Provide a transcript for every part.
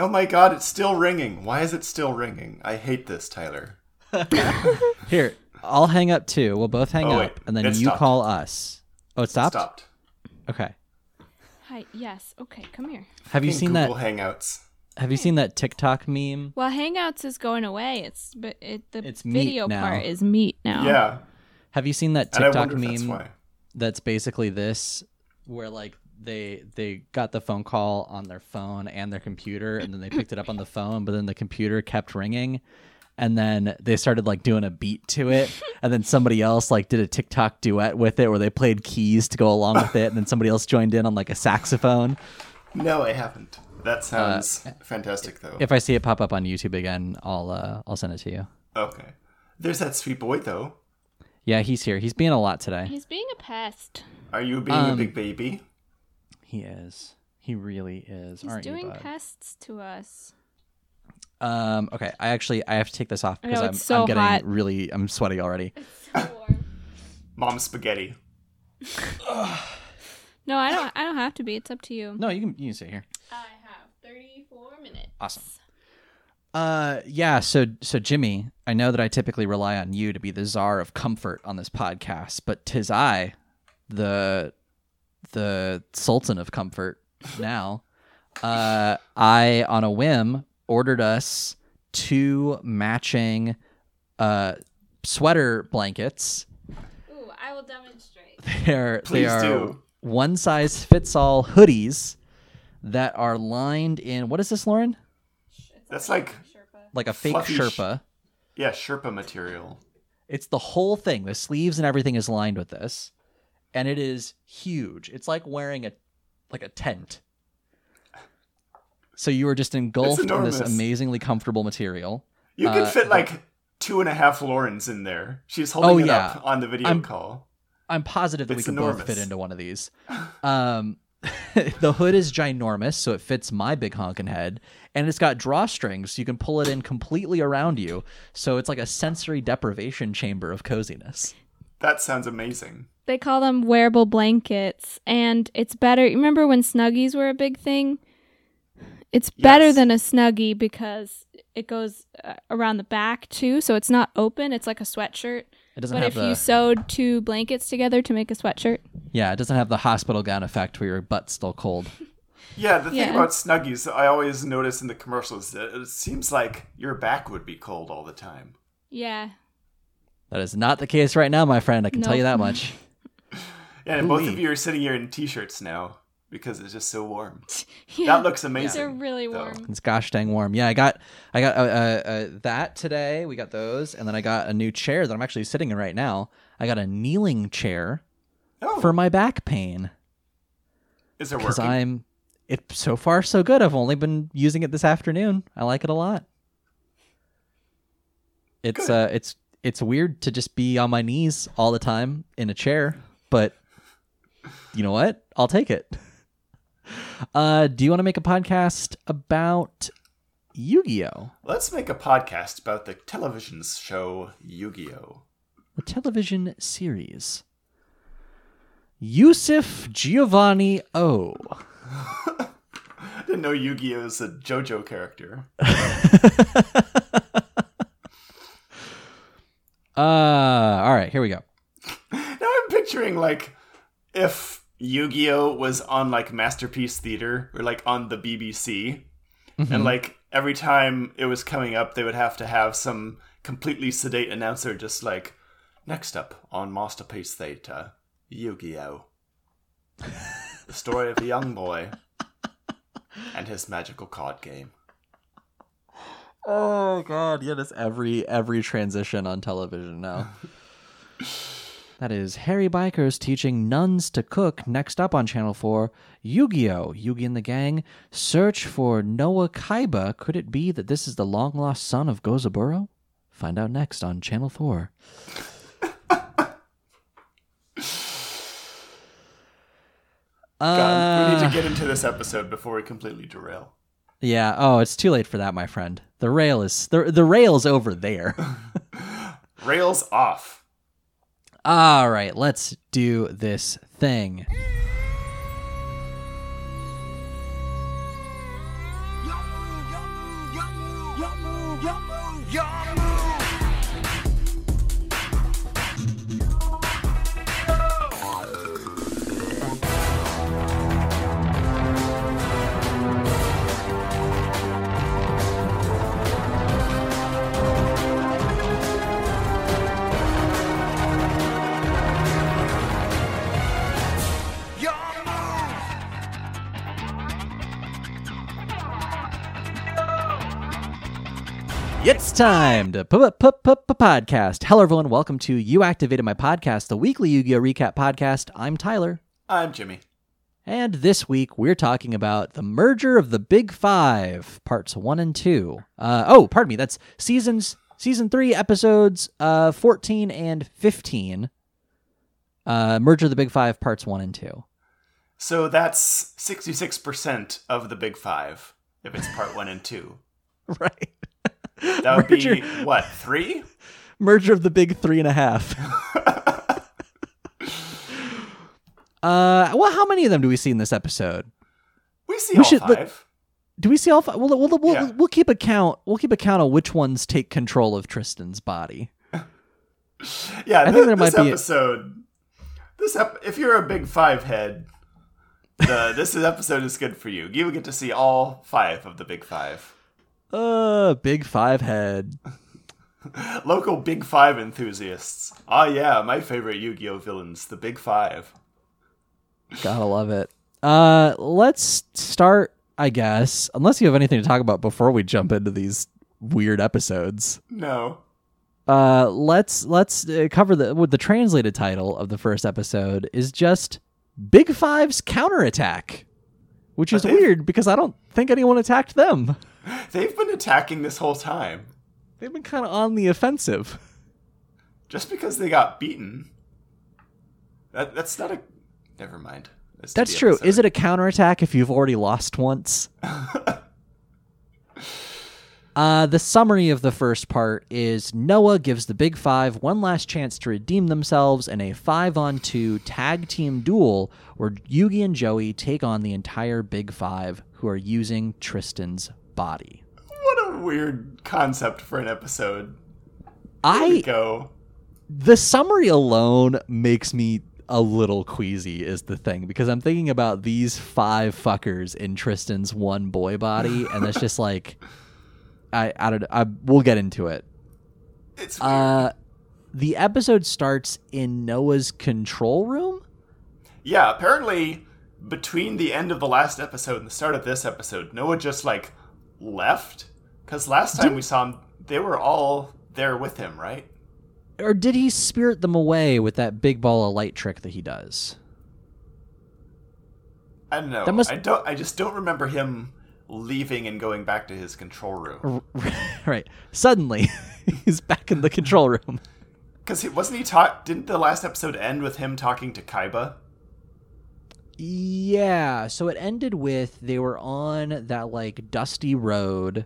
Oh my god, it's still ringing. Why is it still ringing? I hate this, Tyler. Here, I'll hang up too. We'll both hang Oh, up, and then It you stopped. call us. Oh, it stopped. Stopped. Okay. Hi. Yes. Okay. Come here. Have you In seen that? Google Hangouts. Have you seen that TikTok meme? Well, Hangouts is going away. It's but it, the It's Meet video now. part is Meet now. Yeah. Have you seen that And I TikTok wonder if that's meme why. that's basically this, where like they they got the phone call on their phone and their computer, and then they picked it up on the phone, but then the computer kept ringing, and then they started like doing a beat to it, and then somebody else like did a TikTok duet with it where they played keys to go along with it, and then somebody else joined in on like a saxophone. No, I haven't. That sounds Uh, fantastic, though. If I see it pop up on YouTube again, I'll uh, I'll send it to you. okay. There's that sweet boy, though. Yeah, he's here. He's being a lot today. He's being a pest. Are you being a Um, big baby? He is. He really is. He's aren't doing you, bud? pests to us. Um. Okay. I actually I have to take this off because I'm so I'm getting hot. really I'm sweaty already. Mom spaghetti. No, I don't. I don't have to be. It's up to you. No, you can you can sit here. I have 34 minutes. Awesome. Uh. Yeah. So so Jimmy, I know that I typically rely on you to be the czar of comfort on this podcast, but tis I, the the sultan of comfort now. uh. I on a whim ordered us two matching uh sweater blankets Ooh, I will demonstrate. They're they are do. one size fits all hoodies that are lined in what is this, Lauren? That's like, Like a fake Fluffy sh- Sherpa. yeah, Sherpa material. It's the whole thing. The sleeves and everything is lined with this, and it is huge. It's like wearing a like a tent. So you are just engulfed in this amazingly comfortable material. You can Uh, fit like two and a half Laurens in there. She's holding Oh, it yeah. up on the video I'm- call. I'm positive that we It's can both fit into one of these. Um, the hood is ginormous, so it fits my big honkin' head, and it's got drawstrings, so you can pull it in completely around you. So it's like a sensory deprivation chamber of coziness. That sounds amazing. They call them wearable blankets, and it's better. You remember when snuggies were a big thing? It's better Yes. than a snuggie because it goes uh, around the back too, so it's not open. It's like a sweatshirt. It doesn't But have if the you sewed two blankets together to make a sweatshirt, yeah, it doesn't have the hospital gown effect where your butt's still cold. Yeah, the thing Yeah. about Snuggies, I always notice in the commercials that it seems like your back would be cold all the time. yeah, That is not the case right now, my friend. I can tell you that much. Yeah, and both of you are sitting here in t-shirts now because it's just so warm. yeah. That looks These amazing. are really though. warm. It's gosh dang warm. Yeah, I got I got uh, uh, uh, that today. We got those, and then I got a new chair that I'm actually sitting in right now. I got a kneeling chair Oh, for my back pain is it working? because working? I'm. It so far so good. I've only been using it this afternoon. I like it a lot. It's Good. uh, it's it's weird to just be on my knees all the time in a chair, but you know what? I'll take it. Uh, do you want to make a podcast about Yu-Gi-Oh? Let's make a podcast about the television show Yu-Gi-Oh. the television series. Yusuf Giovanni O. I didn't know Yu-Gi-Oh is a JoJo character. Uh, all right, here we go. Now I'm picturing like if Yu-Gi-Oh was on like Masterpiece Theater or like on the BBC, Mm-hmm. and like every time it was coming up, they would have to have some completely sedate announcer just like next up on Masterpiece Theater, Yu-Gi-Oh, the story of a young boy and his magical card game. Oh god, yeah, that's every every transition on television now. that is Hairy Bikers teaching nuns to cook. Next up on Channel 4, Yu-Gi-Oh! Yugi and the Gang search for Noah Kaiba. Could it be that this is the long-lost son of Gozaburo? Find out next on Channel 4. God, we need Uh, to get into this episode before we completely derail. Yeah. Oh, it's too late for that, my friend. The rail is the the rail's over there. Rails off. All right, let's do this thing. It's time to podcast. Hello, everyone. Welcome to You Activated My Podcast, the weekly Yu Gi Oh recap podcast. I'm Tyler, I'm Jimmy. and this week we're talking about the merger of the Big Five, parts one and two. Uh, oh, pardon me. That's seasons season three, episodes uh, fourteen and fifteen. Uh, merger of the Big Five, parts one and two. So that's 66% of the big five, if it's part one and two. Right. That would be, what, three? merger of the big three and a half. uh, well, how many of them do we see in this episode? We see We all should- five. Do we see all five? We'll, we'll, we'll, Yeah. we'll keep a count. We'll keep a count of which ones take control of Tristan's body. yeah, I thi- think there this might be a- episode. This ep- if you're a big five head, the, this episode is good for you. You will get to see all five of the big five. Uh, big five head. Local big five enthusiasts. Ah, yeah, my favorite Yu-Gi-Oh villains, the big five. Gotta love it. Uh, let's start. I guess, unless you have anything to talk about before we jump into these weird episodes. No. Uh, let's let's uh, cover the with the translated title of the first episode is just Big Five's counterattack, which is weird because I don't think anyone attacked them. They've been attacking this whole time. They've been kind of on the offensive. Just because they got beaten. That, that's not a. Never mind. That's true. Is it a counterattack if you've already lost once? Uh, the summary of the first part is Noah gives the Big Five one last chance to redeem themselves in a five on two tag team duel where Yugi and Joey take on the entire Big Five who are using Tristan's body. What a weird concept for an episode. I go. the summary alone makes me a little queasy is the thing because I'm thinking about these five fuckers in Tristan's one boy body and it's just like I I don't I we'll get into it. It's weird. Uh the episode starts in Noah's control room. yeah, apparently between the end of the last episode and the start of this episode, Noah just like left. Because last time we saw him, they were all there with him, right? Or did he spirit them away with that big ball of light trick that he does? I don't know. That must- I don't. I just don't remember him leaving and going back to his control room. right. Suddenly, he's back in the control room. Because wasn't he talk? Didn't the last episode end with him talking to Kaiba? Yeah, so it ended with they were on that like dusty road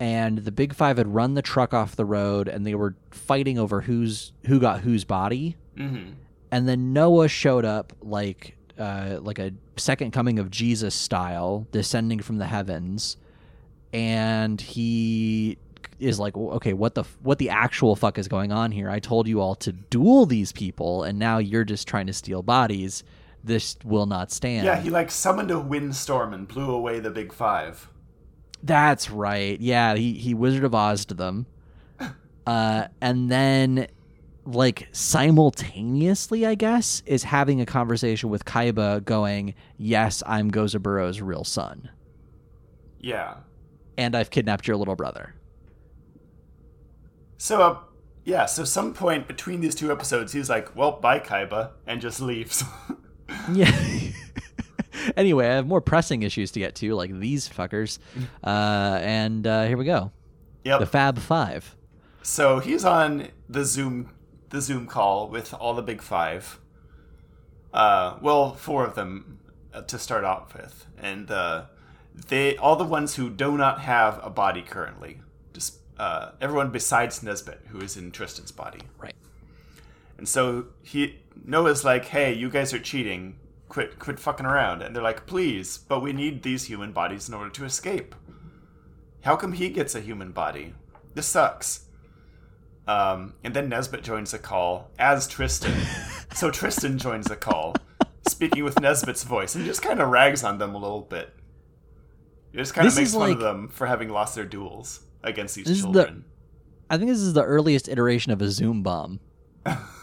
and the big 5 had run the truck off the road and they were fighting over who's who got whose body. Mm-hmm. And then Noah showed up like uh like a second coming of Jesus style descending from the heavens and he is like okay what the what the actual fuck is going on here i told you all to duel these people and now you're just trying to steal bodies this will not stand Yeah, he like summoned a windstorm and blew away the big five. That's right. Yeah, he he Wizard of Oz to them. Uh, and then like simultaneously, I guess, is having a conversation with Kaiba going, Yes, I'm Gozaburo's real son. Yeah. And I've kidnapped your little brother. So, uh, yeah, so some point between these two episodes, he's like, well, bye, Kaiba, and just leaves. Yeah. anyway, I have more pressing issues to get to, like these fuckers. Uh, and uh, here we go. yep. The Fab Five. so he's on the Zoom the Zoom call with all the big five. Uh, well, four of them uh, to start off with, and uh, they all the ones who do not have a body currently. Just uh, everyone besides Nesbitt, who is in Tristan's body. Right. And so he Noah's like, "Hey, you guys are cheating. Quit quit fucking around." And they're like, "Please, but we need these human bodies in order to escape. How come he gets a human body? This sucks. Um, and then Nesbitt joins the call as Tristan. so Tristan joins the call, speaking with Nesbitt's voice, and just kind of rags on them a little bit. Just kind of makes fun of them for having lost their duels against these is the- children. I think this is the earliest iteration of a Zoom bomb.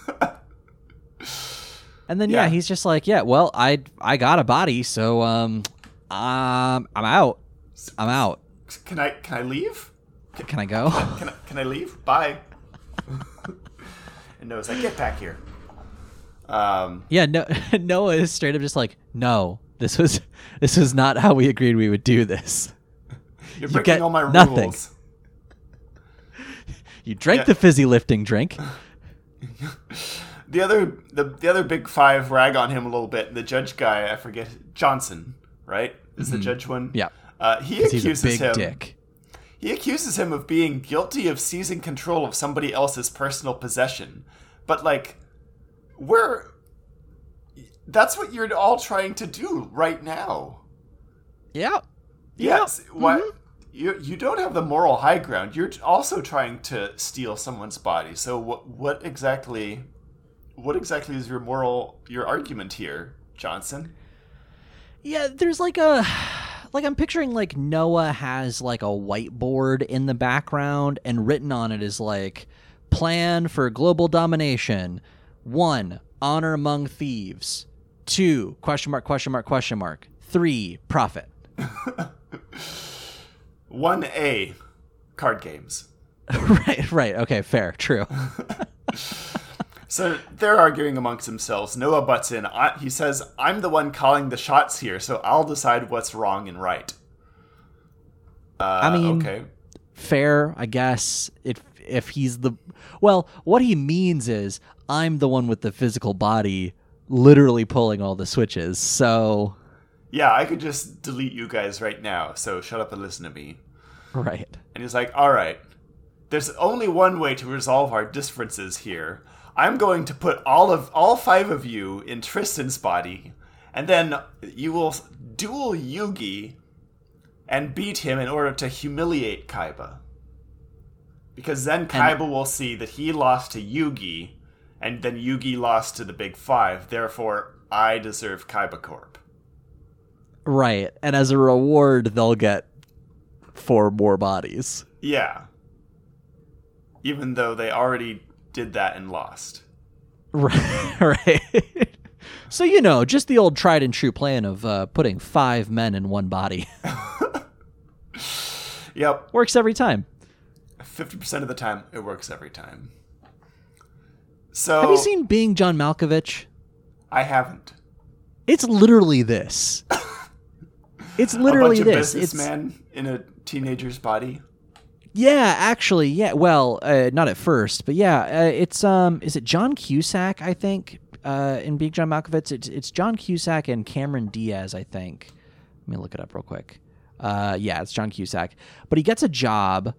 and then yeah. Yeah. he's just like, yeah, well, I I got a body, so um, um, I'm out. I'm out. Can I can I leave? Can I go? Can I, can I leave? Bye. and Noah's like, get back here. Um, yeah, no, Noah is straight up just like, no, this was this was not how we agreed we would do this. you're You breaking get all my nothing. rules. You drank Yeah. the fizzy lifting drink. The other the, the other big five rag on him a little bit. The judge guy, I forget Johnson, right? Is the judge one? Mm-hmm. Yeah, Uh, he accuses him. dick. He accuses him of being guilty of seizing control of somebody else's personal possession. But like, we're that's what you're all trying to do right now. Yeah, Yes. Mm-hmm. What you you don't have the moral high ground. You're also trying to steal someone's body. So what what exactly what exactly is your moral your argument here, Johnson? Yeah, there's like a like I'm picturing like Noah has like a whiteboard in the background and written on it is like plan for global domination. 1. Honor among thieves. 2. question mark question mark question mark. 3. Profit. 1A card games. right, right. Okay, fair. True. So they're arguing amongst themselves. Noah butts in. I, he says, "I'm the one calling the shots here, so I'll decide what's wrong and right." Uh, I mean- okay. fair, I guess. If if he's the well, what he means is I'm the one with the physical body literally pulling all the switches. So, Yeah, I could just delete you guys right now. So shut up and listen to me. right. And he's like, all right, there's only one way to resolve our differences here. I'm going to put all of all five of you in Tristan's body, and then you will duel Yugi and beat him in order to humiliate Kaiba. Because then Kaiba will see that he lost to Yugi, and then Yugi lost to the Big Five. Therefore, I deserve Kaiba Corp. Right. And as a reward, they'll get four more bodies. Yeah. Even though they already did that and lost. Right. right. so, you know, just the old tried and true plan of uh, putting five men in one body Yep. works every time. 50% of the time, it works every time. So, Have you seen Being John Malkovich? I haven't. It's literally this. It's literally this. It's businessman in a teenager's body. Yeah, actually, yeah. Well, uh, not at first, but yeah, uh, it's um, is it John Cusack? I think uh, in Being John Malkovich, it's it's John Cusack and Cameron Diaz. I think. Let me look it up real quick. Uh, yeah, it's John Cusack, but he gets a job,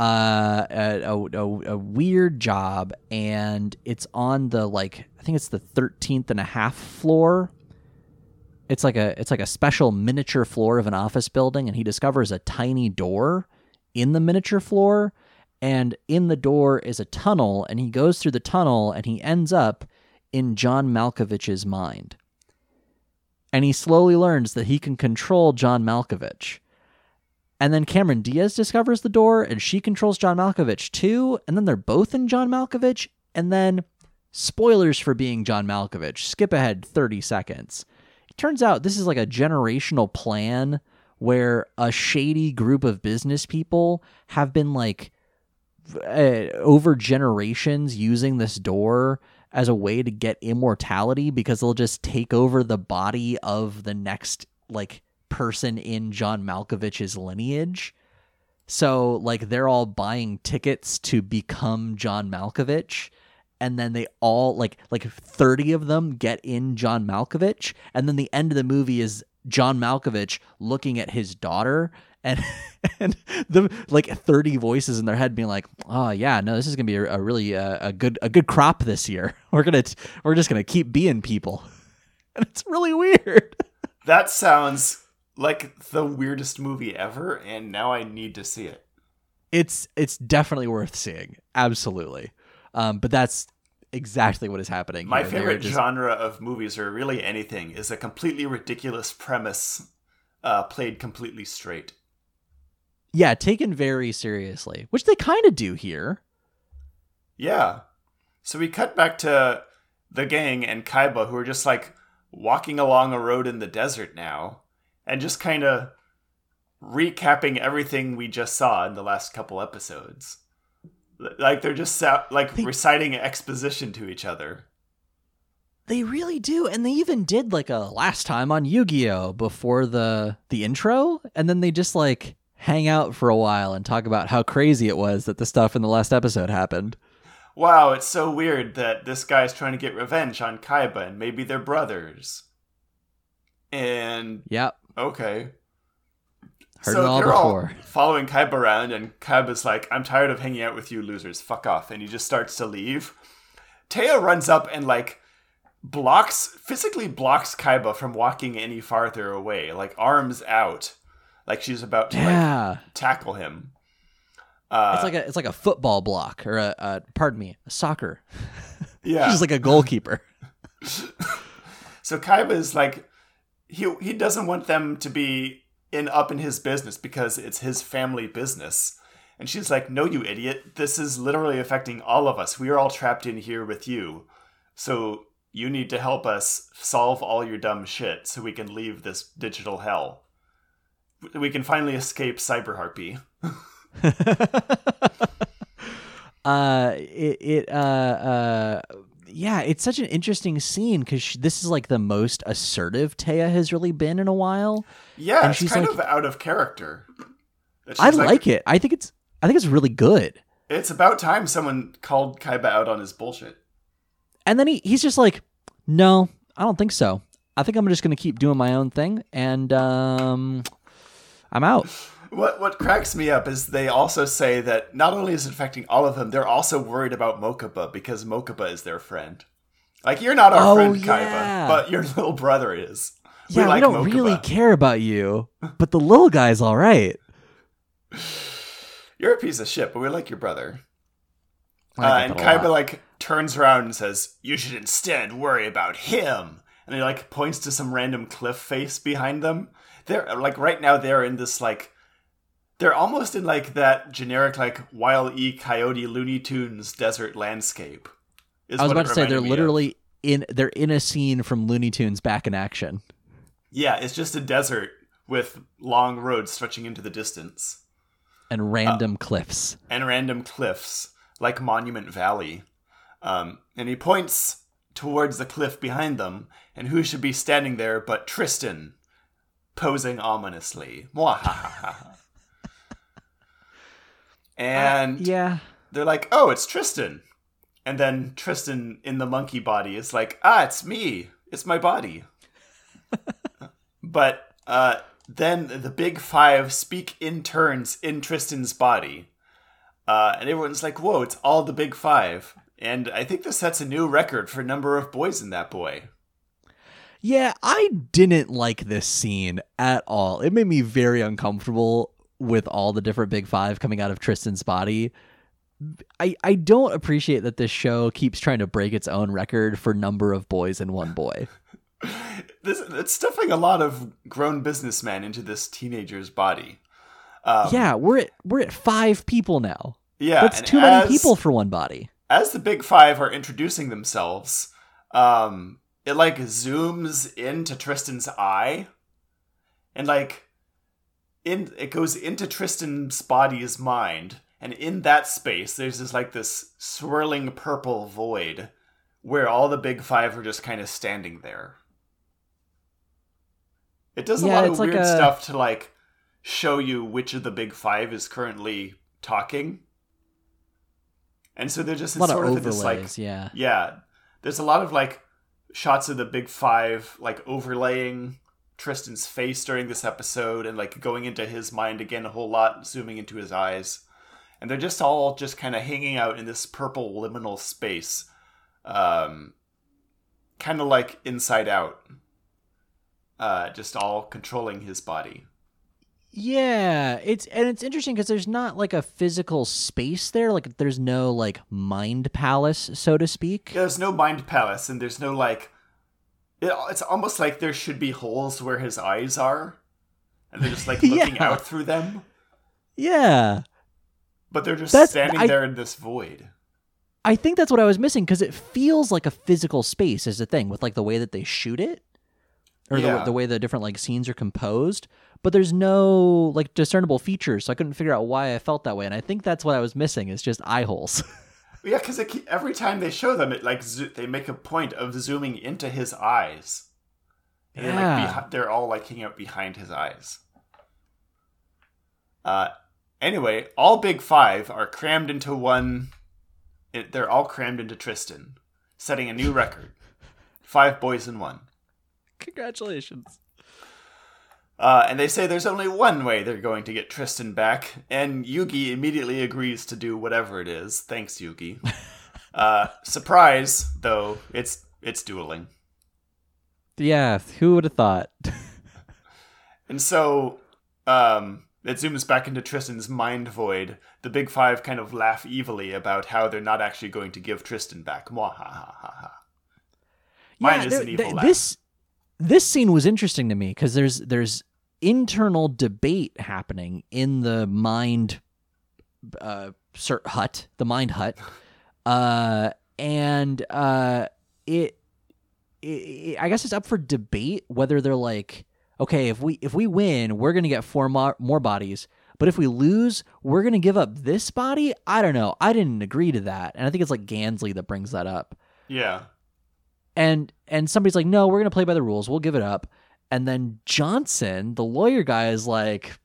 uh, a, a, a weird job, and it's on the like I think it's the thirteenth and a half floor it's like a it's like a special miniature floor of an office building and he discovers a tiny door in the miniature floor and in the door is a tunnel and he goes through the tunnel and he ends up in John Malkovich's mind. And he slowly learns that he can control John Malkovich. And then Cameron Diaz discovers the door and she controls John Malkovich too, and then they're both in John Malkovich and then spoilers for being John Malkovich. Skip ahead 30 seconds It turns out this is like a generational plan where a shady group of business people have been like uh, over generations using this door as a way to get immortality because they'll just take over the body of the next like person in John Malkovich's lineage. So like they're all buying tickets to become John Malkovich and then they all like like 30 of them get in John Malkovich and then the end of the movie is John Malkovich looking at his daughter and and the like 30 voices in their head being like oh yeah no this is going to be a, a really uh, a good a good crop this year we're going to we're just going to keep being people and it's really weird That sounds like the weirdest movie ever, and now I need to see it. It's it's definitely worth seeing. Absolutely. Um, but that's exactly what is happening. My here. Favorite just- genre of movies, or really anything, is a completely ridiculous premise uh, played completely straight. Yeah, taken very seriously, which they kind of do here. Yeah. So we cut back to the gang and Kaiba, who are just like walking along a road in the desert now, and just kind of recapping everything we just saw in the last couple episodes. Like they're just like They- reciting exposition to each other. They really do, and they even did like a last time on Yu-Gi-Oh before the the intro, and then they just like hang out for a while and talk about how crazy it was that the stuff in the last episode happened. Wow, it's so weird that this guy's trying to get revenge on Kaiba, and maybe they're brothers. And Yep, okay, heard it all they're all following Kaiba around, and Kaiba's like, "I'm tired of hanging out with you losers. Fuck off!" And he just starts to leave. Téa runs up and like blocks, physically blocks Kaiba from walking any farther away, like arms out, like she's about to like tackle him. Uh, it's like a it's like a football block or a, a pardon me, a soccer. yeah. She's like a goalkeeper. So Kaiba is like he he doesn't want them to be in up in his business because it's his family business. And she's like, "No, you idiot. This is literally affecting all of us. We are all trapped in here with you. So you need to help us solve all your dumb shit so we can leave this digital hell. We can finally escape Cyber Harpy." uh it, it uh uh yeah it's such an interesting scene because this is like the most assertive Téa has really been in a while. Yeah, And it's she's kind like- of out of character. I she's like, it. I think it's i think it's really good. It's about time someone called Kaiba out on his bullshit. and then he, he's just like no i don't think so. I think i'm just gonna keep doing my own thing and um i'm out What what cracks me up is they also say that not only is it affecting all of them, they're also worried about Mokuba because Mokuba is their friend. Like you're not our Oh, friend, yeah. Kaiba, but your little brother is. yeah we, like don't Mokuba. really care about you but the little guy's all right You're a piece of shit, but we like your brother. Uh, and that a lot. Kaiba like turns around and says, "You should instead worry about him." And he like points to some random cliff face behind them. They're like right now they're in this like they're almost in like that generic like Wile E. Coyote Looney Tunes desert landscape. i was about to say they're me of. literally in they're in a scene from looney tunes back in action yeah, it's just a desert with long roads stretching into the distance and random cliffs and random cliffs like Monument Valley. Um, and he points towards the cliff behind them, and who should be standing there but Tristan, posing ominously. Mwahaha. And yeah they're like, "Oh, it's Tristan," and then Tristan in the monkey body is like, "Ah, it's me. It's my body." but uh, then the big five speak in turns in Tristan's body, uh, and everyone's like, "Whoa, it's all the big five. And I think this sets a new record for number of boys in that boy. Yeah, I didn't like this scene at all. It made me very uncomfortable with all the different big five coming out of Tristan's body. I, I don't appreciate that this show keeps trying to break its own record for number of boys in one boy. This it's stuffing a lot of grown businessmen into this teenager's body. Um, yeah, we're at we're at five people now. yeah. That's too many people for one body. as the big five are introducing themselves, um, it like zooms into Tristan's eye, and like in it goes into Tristan's body's mind, and in that space, there's this like this swirling purple void where all the big five are just kind of standing there. It does a lot of it's like weird a- stuff to like show you which of the big five is currently talking. And so they're just A lot of sort of overlays, this like yeah. yeah, there's a lot of like shots of the big five like overlaying Tristan's face during this episode and like going into his mind again a whole lot, zooming into his eyes. And they're just all just kind of hanging out in this purple liminal space. Um kind of like inside out. uh, just all controlling his body. Yeah, it's and it's interesting because there's not like a physical space there. Like there's no like mind palace, so to speak. There's no mind palace, and there's no like. It, it's almost like there should be holes where his eyes are, and they're just like looking Yeah. out through them. Yeah, But they're just That's- standing I- there in this void. I think that's what I was missing because it feels like a physical space is the thing with like the way that they shoot it, or Yeah. the, the way the different like scenes are composed. But there's no like discernible features, so I couldn't figure out why I felt that way. And I think that's what I was missing is just eye holes. Yeah, because every time they show them, it like zo- they make a point of zooming into his eyes. And they're, like, Yeah. behi- they're all like hanging out behind his eyes. Uh, anyway, all big five are crammed into one. It, they're all crammed into Tristan, setting a new record. Five boys in one. Congratulations. Uh, and they say there's only one way they're going to get Tristan back, and Yugi immediately agrees to do whatever it is. Thanks, Yugi. uh, surprise, though, it's it's dueling. Yeah, who would have thought? And so um, it zooms back into Tristan's mind void. The big five kind of laugh evilly about how they're not actually going to give Tristan back. Mwahahaha. Mine is there- an evil th- laugh. This this scene was interesting to me because there's there's internal debate happening in the mind uh hut, the mind hut, uh, and uh, it, I guess it's up for debate whether they're like, okay, if we if we win, we're gonna get four more bodies. But if we lose, we're gonna give up this body. I don't know. I didn't agree to that, and I think it's like Gansley that brings that up Yeah. And and somebody's like no we're gonna play by the rules we'll give it up and then johnson the lawyer guy is like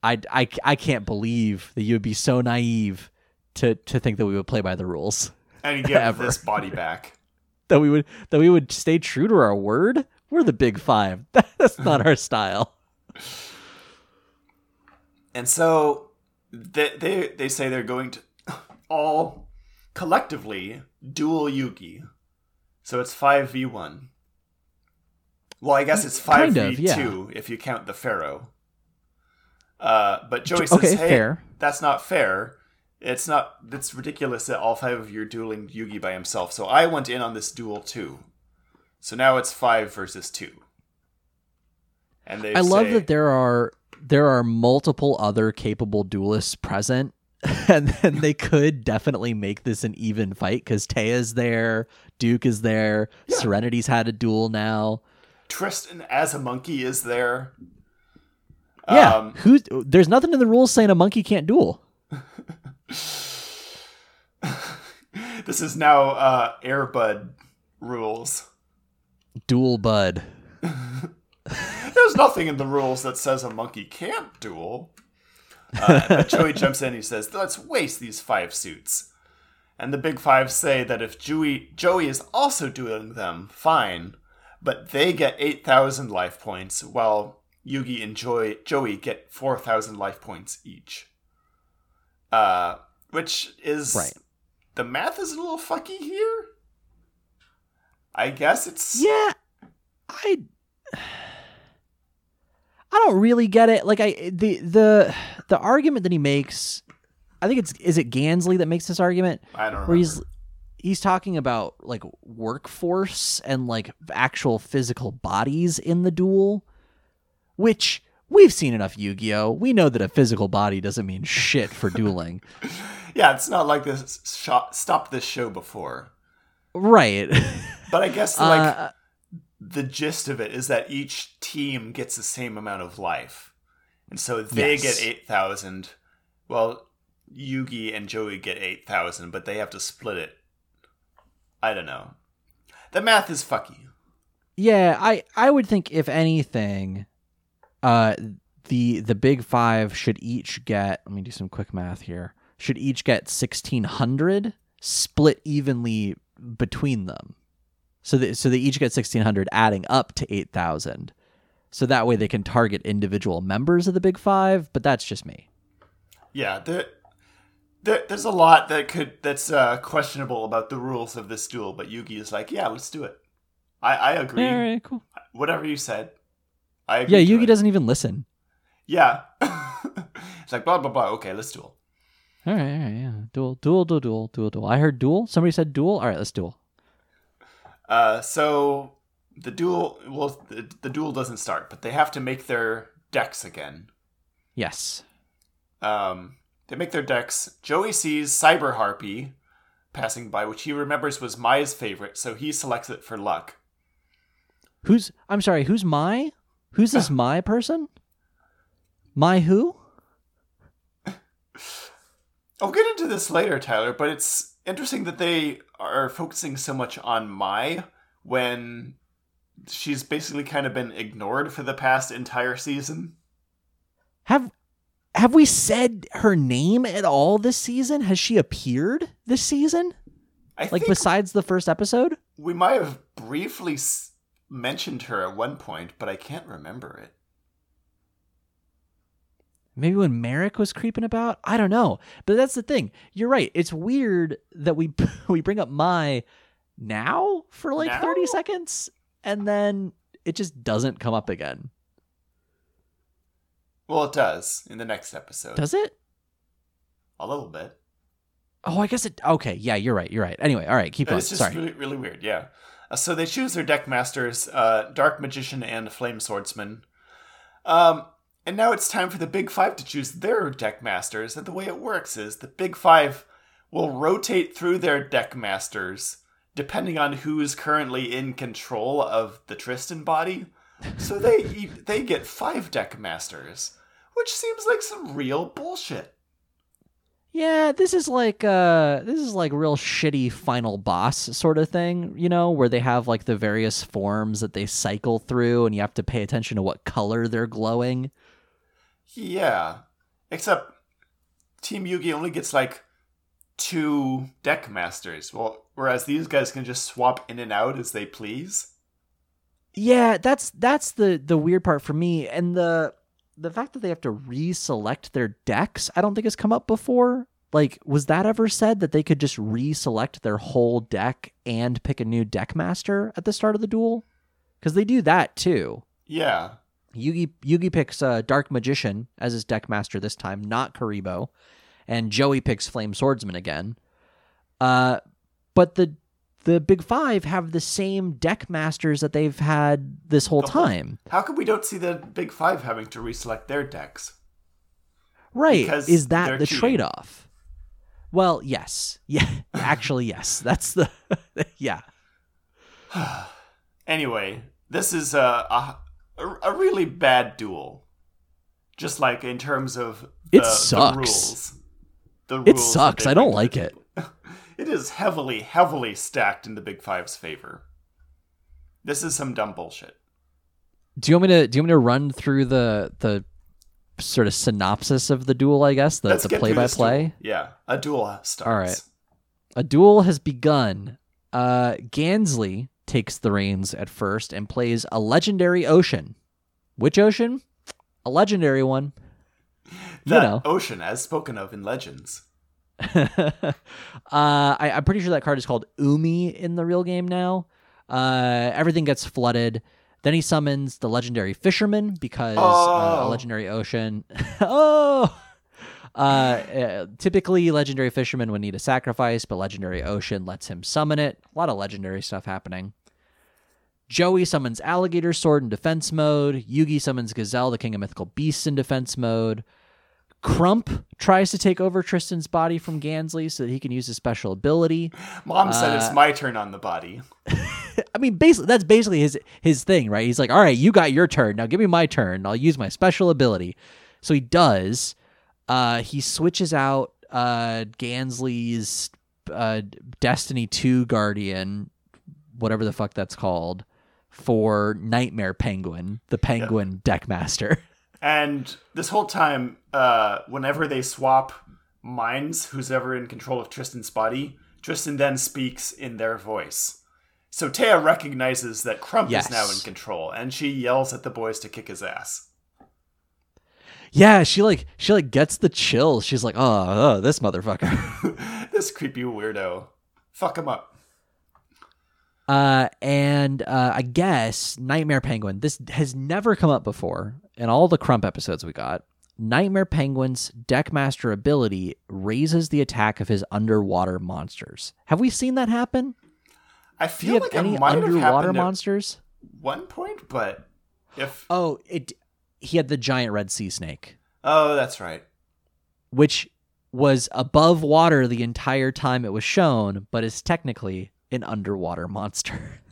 I, I, I can't believe that you would be so naive to to think that we would play by the rules And give Ever. this body back. that we would that we would stay true to our word we're the big five that's not our style And so they, they, they say they're going to all collectively duel Yugi. So it's 5v1. Well, I guess it's 5v2 Kind of, yeah. if you count the Pharaoh. Uh, but Joey says, okay, hey, fair. that's not fair. It's not, it's ridiculous that all five of you are dueling Yugi by himself. So I went in on this duel too. So now it's five versus two. And they i love that there are there are multiple other capable duelists present and then they could definitely make this an even fight because Téa's there, Duke is there, Serenity's had a duel now. Tristan as a monkey is there. Yeah, Um, there's nothing in the rules saying a monkey can't duel. this is now uh, Air Bud rules. Duel bud. There's nothing in the rules that says a monkey can't duel. Uh, but Joey jumps in. He says, "Let's waste these five suits." And the big five say that if Joey Joey is also doing them, fine, but they get eight thousand life points, while Yugi and Joy, Joey get four thousand life points each. Uh, which is Right. The math is a little fucky here. I guess it's Yeah, I I don't really get it. Like I the the the argument that he makes, I think it's is it Gansley that makes this argument I don't remember. where he's he's talking about like workforce and like actual physical bodies in the duel, which we've seen enough Yu-Gi-Oh. We know that a physical body doesn't mean shit for dueling. Yeah, it's not like this shot stopped this show before. right. But I guess like Uh, the gist of it is that each team gets the same amount of life. And so they Yes. get 8,000. Well, Yugi and Joey get 8,000, but they have to split it. I don't know. The math is fucky. Yeah, I I would think if anything, uh, the the big five should each get. Let me do some quick math here. Should each get sixteen hundred split evenly between them, so that so they each get sixteen hundred, adding up to eight thousand. So that way they can target individual members of the big five. But that's just me. Yeah, there, there, there's a lot that could that's uh, questionable about the rules of this duel, but Yugi is like, yeah, let's do it. I, I agree. right, cool. whatever you said. I agree Yeah, Yugi doesn't even listen. Yeah. it's like blah blah blah. Okay, let's duel. All right, all right, yeah. Duel, duel, duel, duel, duel, duel. I heard duel. Somebody said duel. All right, let's duel. Uh, so the duel, well, the, the duel doesn't start, but they have to make their decks again. Yes. Um, they make their decks. Joey sees Cyber Harpie passing by, which he remembers was Mai's favorite, so he selects it for luck. Who's? I'm sorry. Who's my? Who's this my person? My who? I'll get into this later, Tyler, but it's interesting that they are focusing so much on Mai when she's basically kind of been ignored for the past entire season. Have have we said her name at all this season? Has she appeared this season? I Like besides the first episode? we might have briefly mentioned her at one point, but I can't remember it. Maybe when Marik was creeping about? I don't know. But that's the thing. You're right. It's weird that we we bring up Mai now for like Now? 30 seconds and then it just doesn't come up again. Well, it does in the next episode. Does it? A little bit. Oh, I guess it okay. Yeah, you're right. You're right. Anyway, all right, keep But going. it's just Sorry. really, really weird. Yeah. Uh, so they choose their deck masters, uh, Dark Magician and Flame Swordsman. Um, and now it's time for the Big Five to choose their deck masters. And the way it works is the Big Five will rotate through their deck masters depending on who is currently in control of the Tristan body. So they they get five deck masters, which seems like some real bullshit. Yeah, this is like uh this is like real shitty final boss sort of thing, you know, where they have like the various forms that they cycle through and you have to pay attention to what color they're glowing. Yeah. Except Team Yugi only gets like two deck masters. Well, whereas these guys can just swap in and out as they please. Yeah, that's that's the the weird part for me and the the fact that they have to reselect their decks, I don't think has come up before. Like was that ever said that they could just reselect their whole deck and pick a new deck master at the start of the duel? Cuz they do that too. Yeah. Yugi Yugi picks uh, Dark Magician as his deck master this time, not Kuriboh, and Joey picks Flame Swordsman again. Uh, but the the Big Five have the same deck masters that they've had this whole time, How come we don't see the Big Five having to reselect their decks? right? Because Is that the trade off? Well, yes, yeah, actually, yes. That's the yeah. Anyway, this is a, a, a really bad duel. Just like in terms of the, It the sucks. rules. The It rules that sucks. I don't like it. It is heavily, heavily stacked in the Big Five's favor. This is some dumb bullshit. Do you want me to? Do you want me to run through the the sort of synopsis of the duel? I guess the Let's the play by play. Yeah, a duel starts. All right. A duel has begun. Uh, Gansley takes the reins at first and plays a legendary ocean. Which ocean? A legendary one. That know. ocean, as spoken of in legends. uh, I, I'm pretty sure that card is called Umi in the real game now. Uh, everything gets flooded. Then he summons the legendary fisherman because uh, a Oh. legendary ocean. oh. Uh, uh, typically, legendary fisherman would need a sacrifice, but legendary ocean lets him summon it. A lot of legendary stuff happening. Joey summons alligator sword in defense mode. Yugi summons Gazelle, the king of mythical beasts, in defense mode. Crump tries to take over Tristan's body from Gansley so that he can use his special ability. Mom said Uh, it's my turn on the body. I mean, basically, that's basically his his thing, right? He's like, "All right, you got your turn. Now give me my turn. I'll use my special ability." So he does. Uh, he switches out uh, Gansley's uh, Destiny Two Guardian, whatever the fuck that's called, for Nightmare Penguin, the Penguin Deckmaster. And this whole time, uh, whenever they swap minds, who's ever in control of Tristan's body, Tristan then speaks in their voice. So Téa recognizes that Crump is now in control, and she yells at the boys to kick his ass. Yeah, she like she like gets the chills. She's like, "Oh, oh this motherfucker." this creepy weirdo. Fuck him up. Uh, and uh, I guess Nightmare Penguin. This has never come up before in all the Crump episodes we got. Nightmare Penguin's Deckmaster ability raises the attack of his underwater monsters. Have we seen that happen? I feel like any underwater monsters? one point, but if Oh, it. He had the giant red sea snake, oh, that's right. which was above water the entire time it was shown, but is technically an underwater monster.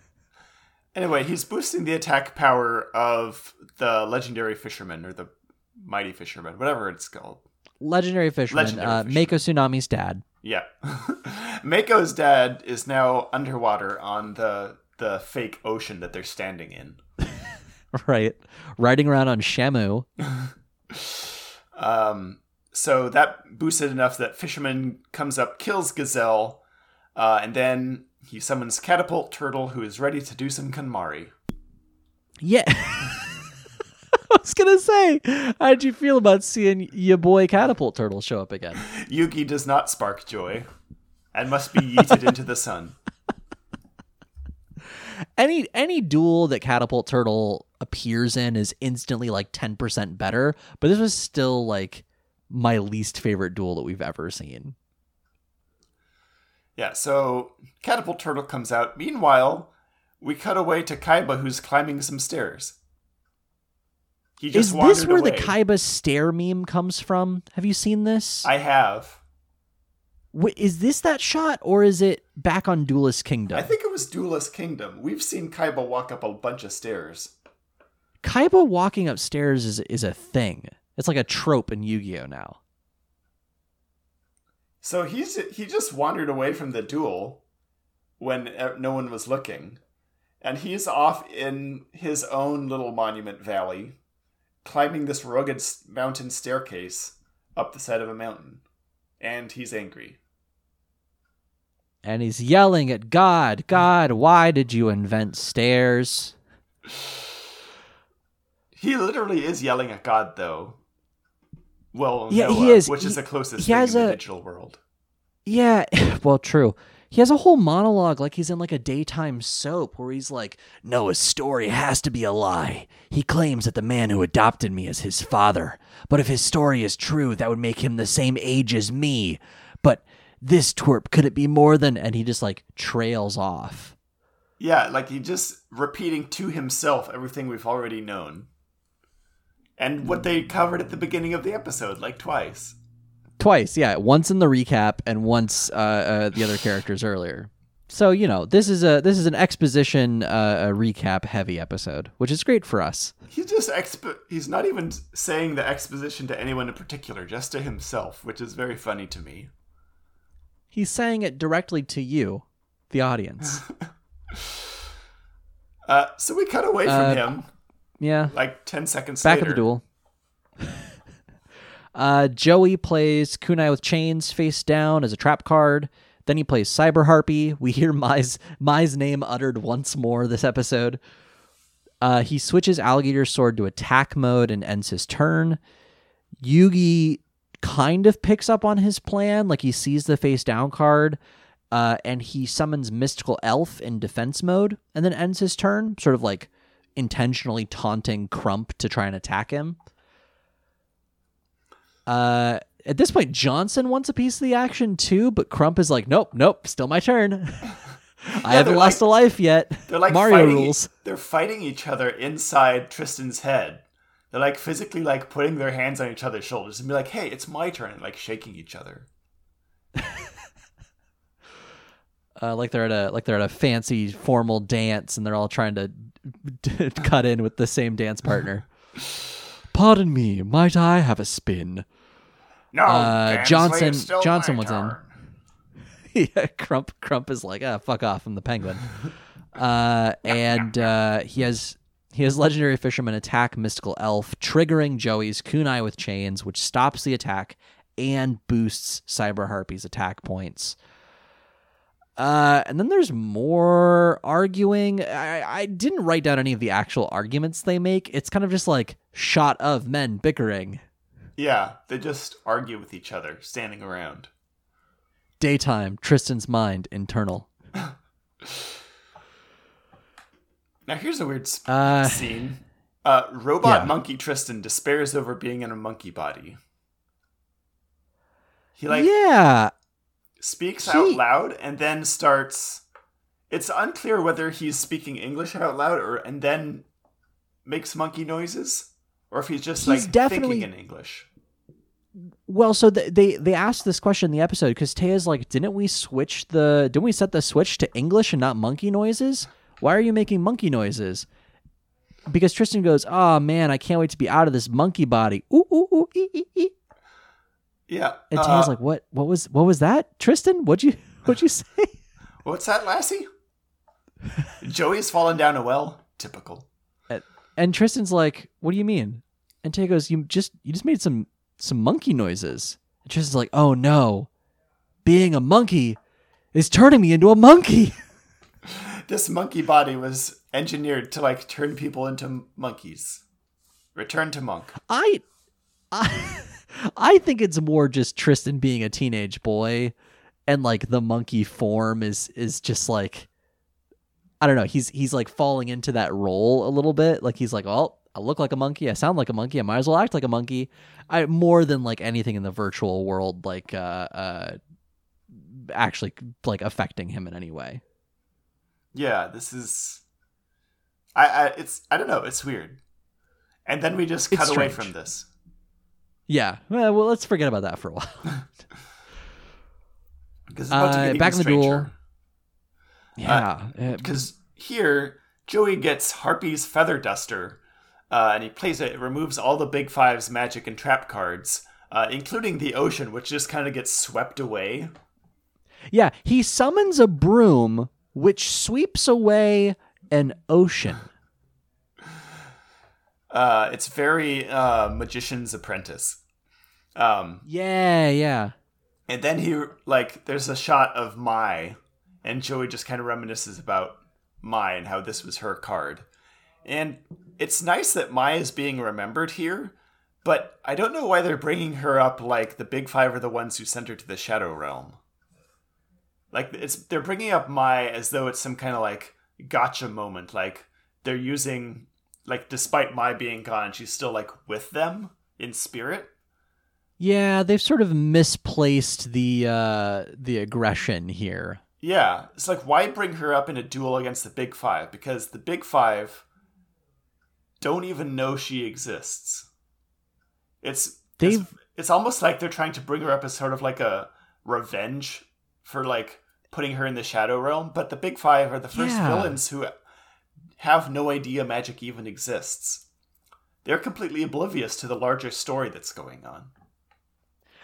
Anyway, he's boosting the attack power of the legendary fisherman or the mighty fisherman, whatever it's called. Legendary fisherman, Legendary uh, fisherman. Mako Tsunami's dad. Yeah. Mako's dad is now underwater on the the fake ocean that they're standing in. right? Riding around on Shamu. Um, so that boosted enough that Fisherman comes up, kills Gazelle, uh, and then he summons Catapult Turtle, who is ready to do some Kanmari. Yeah. I was gonna say, how'd you feel about seeing your boy Catapult Turtle show up again? Yugi does not spark joy and must be yeeted into the sun. Any any duel that Catapult Turtle appears in is instantly like ten percent better, but this was still like my least favorite duel that we've ever seen. Yeah, so Catapult Turtle comes out. Meanwhile, we cut away to Kaiba, who's climbing some stairs. He just Is this where away. the Kaiba stair meme comes from? Have you seen this? I have. Is this that shot, or is it back on Duelist Kingdom? I think it was Duelist Kingdom. We've seen Kaiba walk up a bunch of stairs. Kaiba walking upstairs is is a thing. It's like a trope in Yu-Gi-Oh now. So he's he just wandered away from the duel when uh, no one was looking, and he's off in his own little monument valley, climbing this rugged mountain staircase up the side of a mountain, and he's angry. And he's yelling at God, God, why did you invent stairs? He literally is yelling at God, though. Well, Yeah, Noah, he is. which is the closest he thing has in the a- digital world. Yeah, well, true. He has a whole monologue like he's in like a daytime soap where he's like, Noah's story has to be a lie. He claims that the man who adopted me is his father. But if his story is true, that would make him the same age as me. But this twerp could it be more than. And he just like trails off. Yeah, like he just repeating to himself everything we've already known. And what they covered at the beginning of the episode, like twice. Twice, yeah. Once in the recap and once uh, uh, the other characters earlier. So you know this is a this is an exposition uh, a recap heavy episode, which is great for us. He's just exp- he's not even saying the exposition to anyone in particular, just to himself, which is very funny to me. He's saying it directly to you, the audience. Uh, so we cut away from Uh, him Yeah. like 10 seconds Back later. at the duel. uh, Joey plays Kunai with chains face down as a trap card. Then he plays Cyber Harpie. We hear Mai's, Mai's name uttered once more this episode. Uh, he switches Alligator Sword to attack mode and ends his turn. Yugi kind of picks up on his plan, like he sees the face down card, uh, and he summons Mystical Elf in defense mode and then ends his turn, sort of like intentionally taunting Crump to try and attack him. Uh, at this point, Johnson wants a piece of the action too, but Crump is like, nope, nope, still my turn. I haven't lost like- a life yet. They're like Mario fighting, rules. They're fighting each other inside Tristan's head. They're like physically like putting their hands on each other's shoulders and be like, "Hey, it's my turn," and like shaking each other. Uh, like they're at a like they're at a fancy formal dance and they're all trying to cut in with the same dance partner. Pardon me, might I have a spin? No, Uh, Johnson- Johnson was in. yeah, Crump Crump is like, ah, fuck off, I'm the penguin. Uh, and uh, he has he has legendary fisherman attack mystical elf, triggering Joey's kunai with chains, which stops the attack and boosts Cyber Harpie's attack points. Uh, and then there's more arguing. I, I didn't write down any of the actual arguments they make. It's kind of just like shot of men bickering. Yeah, they just argue with each other, standing around. Daytime, Tristan's mind, internal. Now here's a weird s- Uh, scene. Uh, robot yeah. monkey Tristan despairs over being in a monkey body. He like yeah, speaks he- out loud and then starts. It's unclear whether he's speaking English out loud or and then makes monkey noises, or if he's just He's like definitely- thinking in English. Well, so th- they they asked this question in the episode because Téa's like, didn't we switch the? Didn't we set the switch to English and not monkey noises? Why are you making monkey noises? Because Tristan goes, oh man, I can't wait to be out of this monkey body. Ooh ooh ooh ee ee ee. Yeah. And uh, Téa's like, what? What was? What was that? Tristan, what'd you? What'd you say? "What's that, Lassie?" Joey's fallen down a well. Typical. And Tristan's like, what do you mean? And Téa goes, you just you just made some some monkey noises. And Tristan's like, oh no, being a monkey is turning me into a monkey. This monkey body was engineered to like turn people into monkeys. Return to monk. I, I, I think it's more just Tristan being a teenage boy, and like the monkey form is is just like, I don't know. He's he's like falling into that role a little bit. Like he's like, well, I look like a monkey. I sound like a monkey. I might as well act like a monkey. I more than like anything in the virtual world, like uh, uh, actually like affecting him in any way. Yeah, this is. I, I it's I don't know. It's weird. And then we just cut away from this. Yeah. Well, well, let's forget about that for a while. Because it's to Uh, back in the duel. Yeah. Uh, Because here, Joey gets Harpie's feather duster, uh, and he plays it. It removes all the Big Five's magic and trap cards, uh, including the ocean, which just kind of gets swept away. Yeah, he summons a broom which sweeps away an ocean. Uh, it's very uh, Magician's Apprentice. Um, Yeah, yeah. and then he like, there's a shot of Mai, and Joey just kind of reminisces about Mai and how this was her card. And it's nice that Mai is being remembered here, but I don't know why they're bringing her up like the Big Five are the ones who sent her to the Shadow Realm. Like it's they're bringing up Mai as though it's some kind of like gotcha moment. Like they're using like despite Mai being gone, she's still like with them in spirit. Yeah, they've sort of misplaced the uh the aggression here. Yeah, it's like why bring her up in a duel against the Big Five? Because the Big Five don't even know she exists. It's They've- it's, it's almost like they're trying to bring her up as sort of like a revenge for like putting her in the Shadow Realm. But the Big Five are the first Yeah. villains who have no idea magic even exists. They're completely oblivious to the larger story that's going on.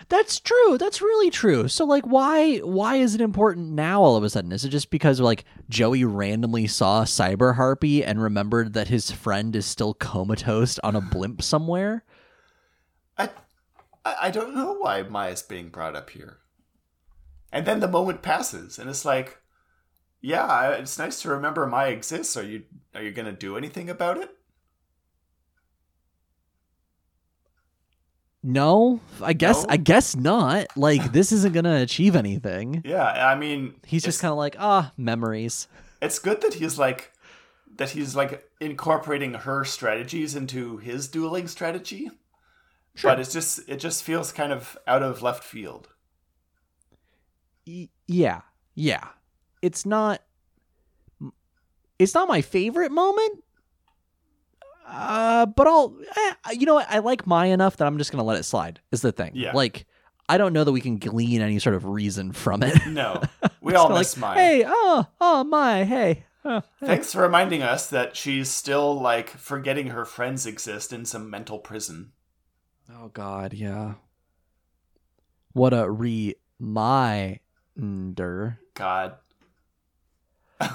That's true. That's really true. So like why why is it important now all of a sudden? Is it just because like Joey randomly saw Cyber Harpie and remembered that his friend is still comatose on a blimp somewhere? I, I I don't know why Maya's being brought up here. And then the moment passes, and it's like, yeah, it's nice to remember Mai exists. Are you are you gonna do anything about it? No, I guess No? I guess not. Like this isn't going to achieve anything. Yeah, I mean, He's just kind of like, "Ah, memories." It's good that he's like that he's like incorporating her strategies into his dueling strategy. But it's just it just feels kind of out of left field. Y- yeah. Yeah. It's not it's not my favorite moment. Uh, but I'll eh, you know what? I like Maya enough that I'm just going to let it slide. Is the thing. Yeah. Like I don't know that we can glean any sort of reason from it. No, we all miss like, Maya. Hey, oh, oh, my, hey. Oh, hey. Thanks for reminding us that she's still like forgetting her friends exist in some mental prison. Oh God, yeah. What a reminder. God.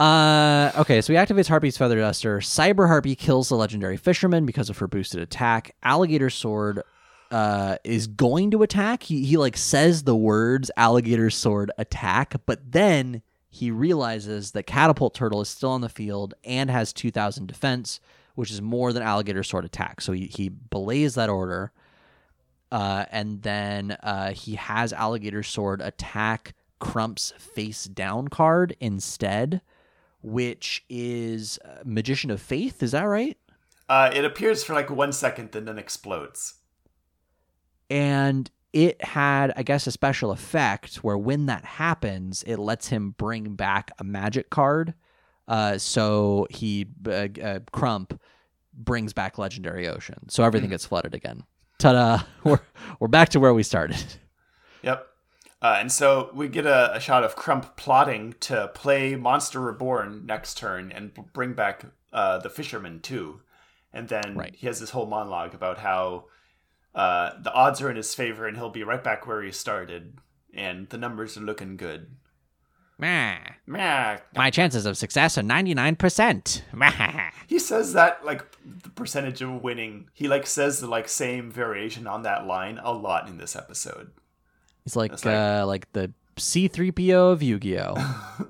Uh, okay, so he activates Harpie's Feather Duster. Cyber Harpie kills the legendary fisherman because of her boosted attack. Alligator Sword uh, is going to attack. He, he like says the words Alligator Sword attack, but then he realizes that Catapult Turtle is still on the field and has 2,000 defense, which is more than Alligator Sword attack. So he, he belays that order. Uh, and then uh, he has Alligator Sword attack Crump's face down card instead, which is uh, Magician of Faith. Is that right? Uh, it appears for like one second and then explodes. And it had, I guess, a special effect where when that happens, it lets him bring back a magic card. Uh, so he, uh, uh, Crump, brings back Legendary Ocean. So everything gets flooded again. Ta da! We're, we're back to where we started. Yep. Uh, and so we get a, a shot of Crump plotting to play Monster Reborn next turn and b- bring back uh, the Fisherman too. And then Right. he has this whole monologue about how uh, the odds are in his favor and he'll be right back where he started. And the numbers are looking good. My chances of success are 99%. He says that like the percentage of winning. He like says the like same variation on that line a lot in this episode. He's like, like- uh, like the C3PO of Yu Gi Oh!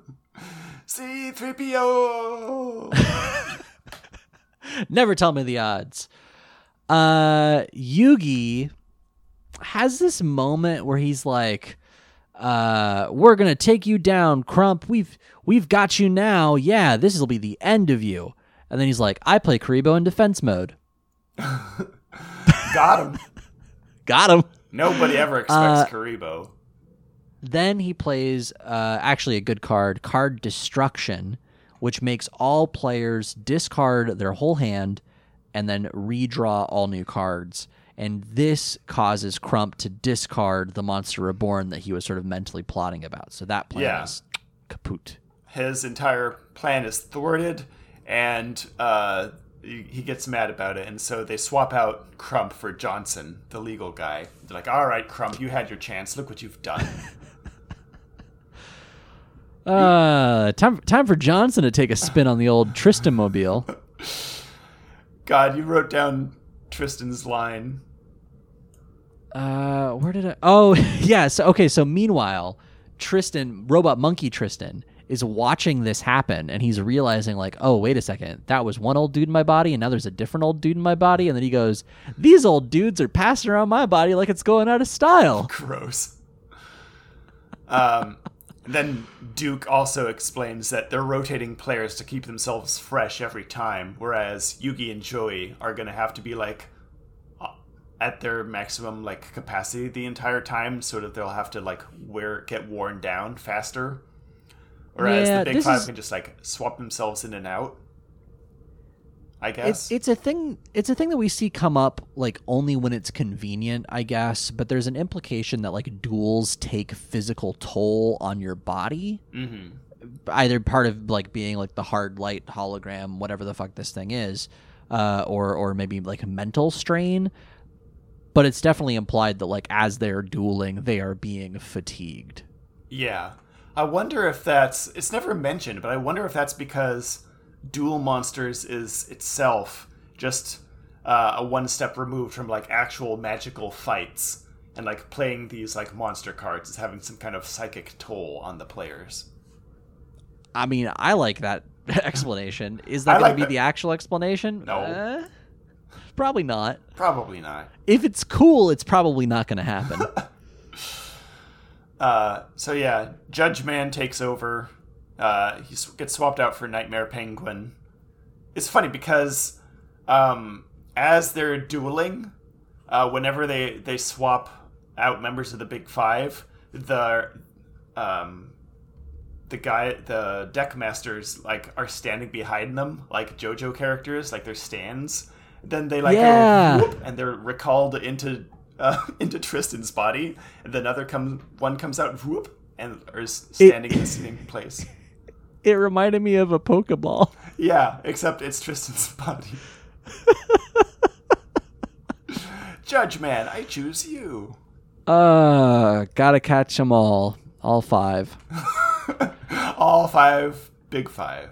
C3PO. Never tell me the odds. Uh, Yugi has this moment where he's like, uh, we're gonna take you down, Crump. We've we've got you now. Yeah, this will be the end of you. And then he's like, I play Kuriboh in defense mode. Got him. Got him. Nobody ever expects Kuriboh. Then he plays uh, actually a good card, card destruction, which makes all players discard their whole hand and then redraw all new cards. And this causes Crump to discard the monster reborn that he was sort of mentally plotting about. So that plan Yeah. is kaput. His entire plan is thwarted, and uh, he gets mad about it. And so they swap out Crump for Johnson, the legal guy. They're like, "All right, Crump, you had your chance. Look what you've done." Uh, time time for Johnson to take a spin on the old Tristan mobile. God, you wrote down Tristan's line. Uh, where did I? Oh, yeah. So okay. So meanwhile, Tristan, robot monkey Tristan, is watching this happen, and he's realizing like, oh, wait a second, that was one old dude in my body, and now there's a different old dude in my body, and then he goes, these old dudes are passing around my body like it's going out of style. Gross. Um, then Duke also explains that they're rotating players to keep themselves fresh every time, whereas Yugi and Joey are going to have to be like uh, at their maximum like capacity the entire time, so that they'll have to like wear get worn down faster. Whereas Yeah, the Big Five is- can just like swap themselves in and out. I It's guess. it's a thing. It's a thing that we see come up like only when it's convenient, I guess. But there's an implication that like duels take physical toll on your body. hmm either part of like being like the hard light hologram, whatever the fuck this thing is, uh, or or maybe like a mental strain. But it's definitely implied that like as they're dueling, they are being fatigued. Yeah. I wonder if that's it's never mentioned, but I wonder if that's because Duel Monsters is itself just uh, a one step removed from like actual magical fights and like playing these like monster cards is having some kind of psychic toll on the players. I mean, I like that explanation. Is that going like to be that- the actual explanation? No. Uh, probably not. Probably not. If it's cool, it's probably not going to happen. Uh, so yeah, Judge Man takes over. Uh, he gets swapped out for Nightmare Penguin. It's funny because um, as they're dueling, uh, whenever they they swap out members of the Big Five, the um, the guy, the deck masters, like are standing behind them, like JoJo characters, like their stands. Then they like Yeah. go whoop, and they're recalled into uh, into Tristan's body, and then other comes one comes out whoop and is standing in the same place. It reminded me of a Pokeball. Yeah, except it's Tristan's body. Judge man, I choose you. Uh, gotta catch them all. All five. All five, big five.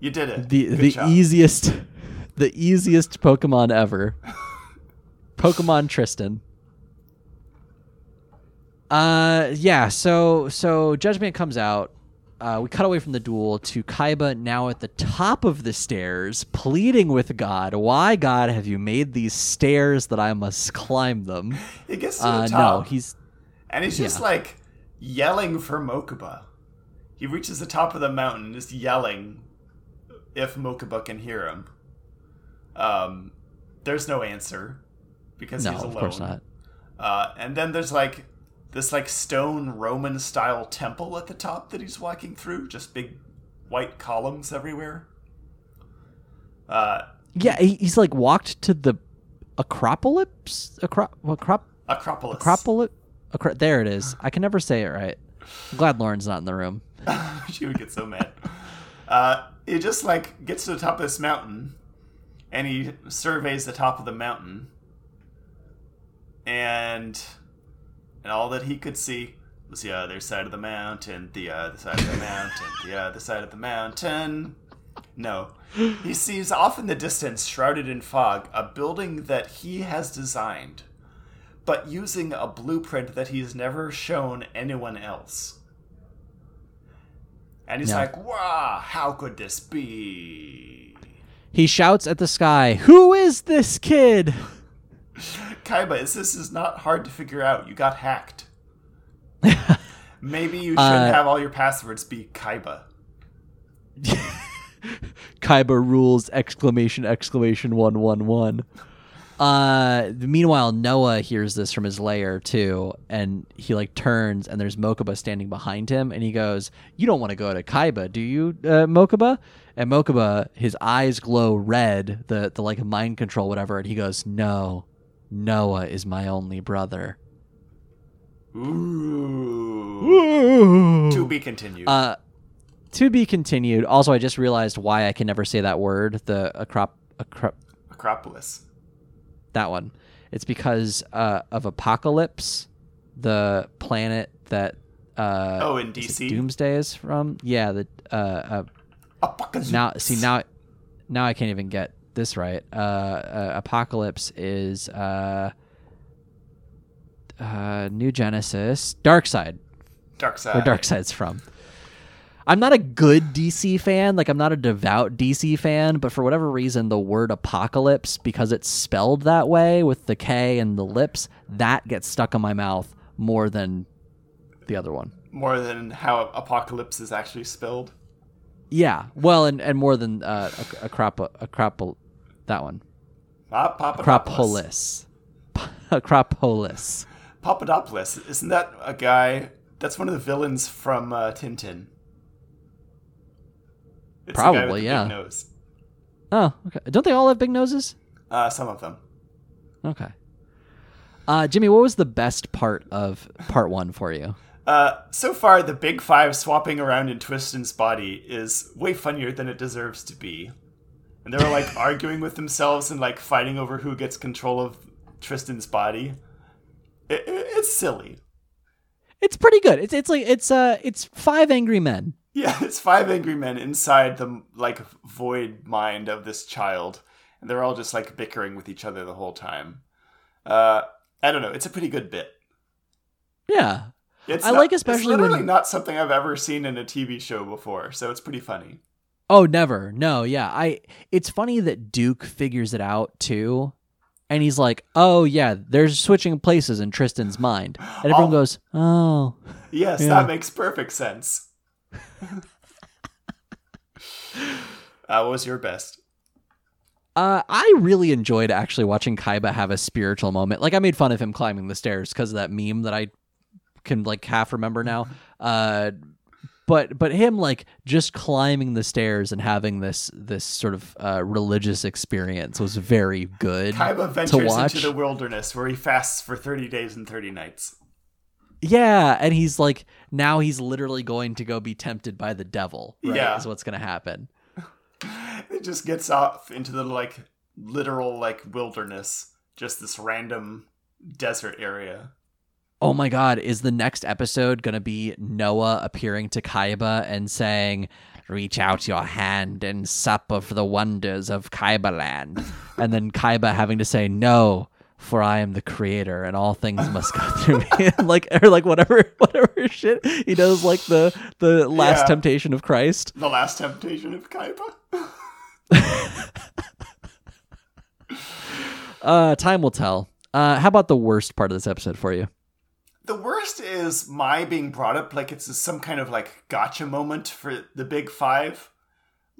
You did it. the Good the job. easiest the easiest Pokemon ever. Pokemon Tristan. Uh yeah, so so Judge Man comes out. Uh, we cut away from the duel to Kaiba now at the top of the stairs, pleading with God, "Why, God, have you made these stairs that I must climb them?" He gets to the Uh, no, he's and he's just yeah. like yelling for Mokuba. He reaches the top of the mountain, just yelling if Mokuba can hear him. Um, there's no answer because No, he's alone. of course not. Uh, and then there's like this like stone Roman style temple at the top that he's walking through, just big white columns everywhere. Uh, Yeah, he, he's like walked to the Acropolis. Acro- Acrop- Acropolis. Acropolis. Acro- there it is. I can never say it right. I'm glad Lauren's not in the room. she would get so mad. Uh, he just like gets to the top of this mountain, and he surveys the top of the mountain, and and all that he could see was the other side of the mountain, the other side of the mountain, the other side of the mountain. No, he sees off in the distance, shrouded in fog, a building that he has designed, but using a blueprint that he's never shown anyone else. And he's like, wow, how could this be? He shouts at the sky, "Who is this kid?" Kaiba, is this is not hard to figure out. You got hacked. Maybe you shouldn't Uh, have all your passwords be Kaiba. Kaiba rules! Exclamation! Exclamation! One! One! One. Uh, meanwhile, Noah hears this from his lair too, and he like turns, and there's Mokuba standing behind him, and he goes, "You don't want to go to Kaiba, do you, uh, Mokuba?" And Mokuba, his eyes glow red, the the like mind control, whatever, and he goes, "No, Noah is my only brother." Ooh. To be continued. Uh, to be continued. Also, I just realized why I can never say that word. The acrop, acrop Acropolis. that one. It's because uh, of Apokolips, the planet that uh, Oh, in DC? Doomsday is from. Yeah, the uh, uh, Apokolips. now see now now I can't even get this right. Uh, uh, Apokolips is uh, uh, New Genesis, Darkseid. Dark Side. where Darkseid's from. I'm not a good DC fan, like I'm not a devout DC fan, but for whatever reason the word apokolips because it's spelled that way with the K and the lips, that gets stuck in my mouth more than the other one. More than how Apocalypse is actually spelled. Yeah, well and and more than uh a acrop that one. Ah, Papadopoulos. Acropolis. Acropolis. Papadopoulos. Isn't that a guy? That's one of the villains from uh, Tintin. It's the guy with Probably, yeah. Big nose. Oh, okay. Don't they all have big noses? Uh, some of them. Okay. Uh Jimmy, what was the best part of part 1 for you? Uh, so far, the big five swapping around in Twiston's body is way funnier than it deserves to be. And they were like arguing with themselves and like fighting over who gets control of Tristan's body. It, it- it's silly. It's pretty good. It's it's like it's uh it's five angry men. Yeah, it's five angry men inside the like void mind of this child, and they're all just like bickering with each other the whole time. Uh, I don't know. It's a pretty good bit. Yeah. It's I not- like especially it's literally when- not something I've ever seen in a TV show before, so it's pretty funny. Oh, never. No, yeah. I it's funny that Duke figures it out too. And he's like, "Oh yeah, they're switching places in Tristan's mind." And everyone Oh. goes, "Oh." Yes, Yeah. that makes perfect sense. that was your best? Uh, I really enjoyed actually watching Kaiba have a spiritual moment. Like I made fun of him climbing the stairs because of that meme that I can like half remember now. Uh, but but him like just climbing the stairs and having this this sort of uh, religious experience was very good Kaiba to ventures watch. into the wilderness where he fasts for 30 days and 30 nights. Yeah, and he's like now he's literally going to go be tempted by the devil. Right, Yeah. is what's going to happen. It just gets off into the like literal like wilderness, just this random desert area. Oh my god, is the next episode going to be Noah appearing to Kaiba and saying, "Reach out your hand and sup of the wonders of Kaiba land," and then Kaiba having to say, "No." For I am the creator, and all things must go through me. like, or like whatever, whatever shit he does, like the the last Yeah. temptation of Christ. The last temptation of Kaiba. Uh, time will tell. Uh, how about the worst part of this episode for you? The worst is Mai being brought up like it's some kind of like gotcha moment for the big five.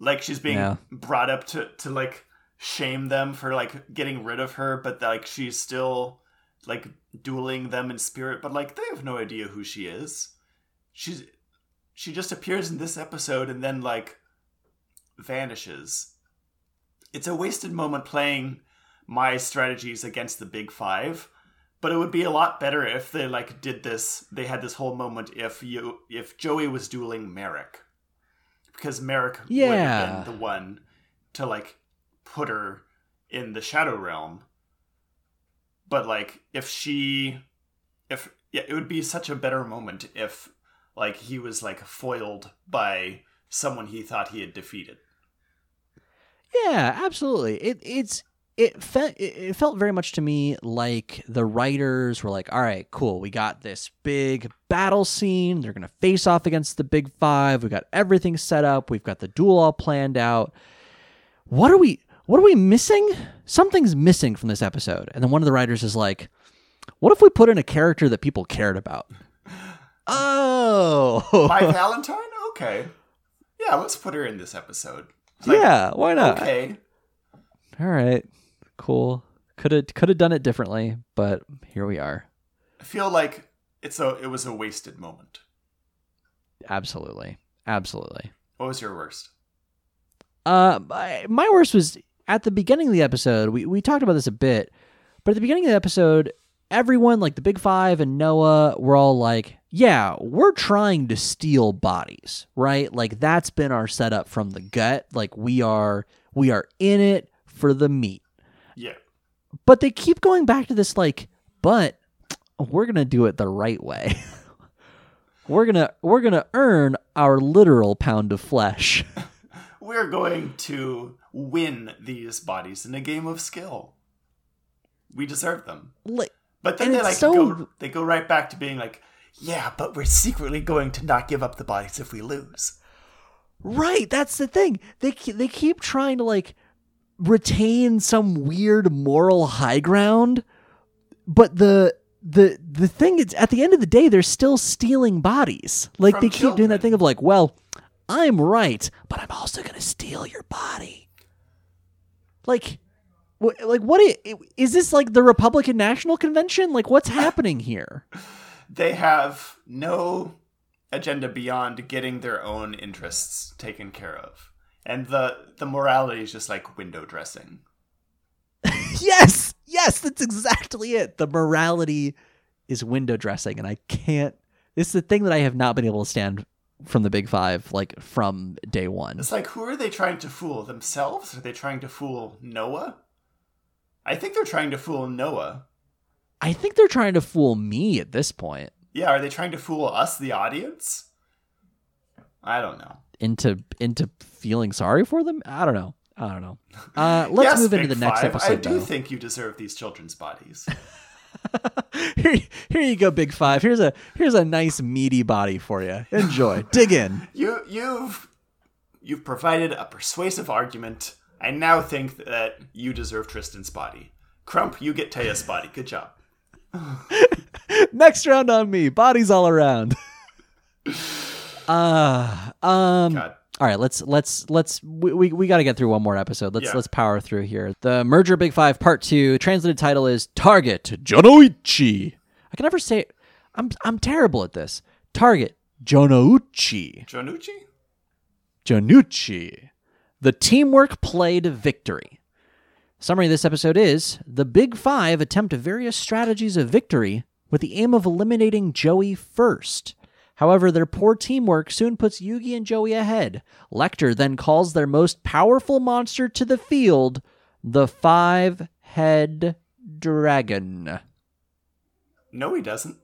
like she's being Yeah. brought up to to like shame them for like getting rid of her, but like she's still like dueling them in spirit, but like they have no idea who she is. She's she just appears in this episode and then like vanishes. It's a wasted moment playing my strategies against the big five, but it would be a lot better if they like did this. They had this whole moment if you if Joey was dueling Marik, because Marik would Yeah. have been the one to like put her in the Shadow Realm. But like if she, if yeah, it would be such a better moment if like he was like foiled by someone he thought he had defeated. Yeah, absolutely. It it's it felt it felt very much to me like the writers were like, "All right, cool. We got this big battle scene. They're gonna face off against the big five. We got everything set up. We've got the duel all planned out. What are we? What are we missing? Something's missing from this episode." And then one of the writers is like, "What if we put in a character that people cared about?" Oh, My Valentine? Okay. Yeah, let's put her in this episode. Like, yeah. Why not? Okay. All right, cool. Could have could have done it differently, but here we are. I feel like it's a it was a wasted moment. Absolutely, absolutely. What was your worst? Uh, my, my worst was at the beginning of the episode. We we talked about this a bit, but at the beginning of the episode, everyone like the Big Five and Noah were all like, "Yeah, we're trying to steal bodies, right? Like that's been our setup from the gut. Like we are we are in it for the meat." But they keep going back to this like but we're gonna do it the right way we're gonna we're gonna earn our literal pound of flesh We're going to win these bodies in a game of skill. We deserve them. like But then they like so- go they go right back to being like, yeah, but we're secretly going to not give up the bodies if we lose. right that's the thing they they keep trying to like retain some weird moral high ground but the the the thing is at the end of the day they're still stealing bodies. Like From they keep doing that thing of like well i'm right but i'm also going to steal your body. Like wh- like what is, is this like the republican national convention? Like what's happening here? They have no agenda beyond getting their own interests taken care of. And the the morality is just like window dressing. yes yes that's exactly it the morality is window dressing and i can't this is the thing that i have not been able to stand from the big five like from day one It's like who are they trying to fool? Themselves? Are they trying to fool Noah? I think they're trying to fool Noah. i think they're trying to fool me at this point Yeah, are they trying to fool us, the audience? I don't know. into into feeling sorry for them i don't know i don't know uh let's yes, move into the next Five, episode I do though. think you deserve these children's bodies. here, here you go big five here's a here's a nice meaty body for you enjoy dig in you you've you've provided a persuasive argument. I now think that you deserve Tristan's body. Crump, you get Téa's body. Good job. next round on me bodies all around uh um God. All right let's let's let's we, we, we got to get through one more episode. Let's Yeah. let's power through here. The merger big five part two translated title is target jonoichi. I can never say i'm i'm terrible at this. Target jonouchi Jonucci? jonucci. The teamwork played victory. Summary of this episode is the big five attempt various strategies of victory with the aim of eliminating joey first However, their poor teamwork soon puts Yugi and Joey ahead. Lecter then calls their most powerful monster to the field, the five head dragon. No, he doesn't.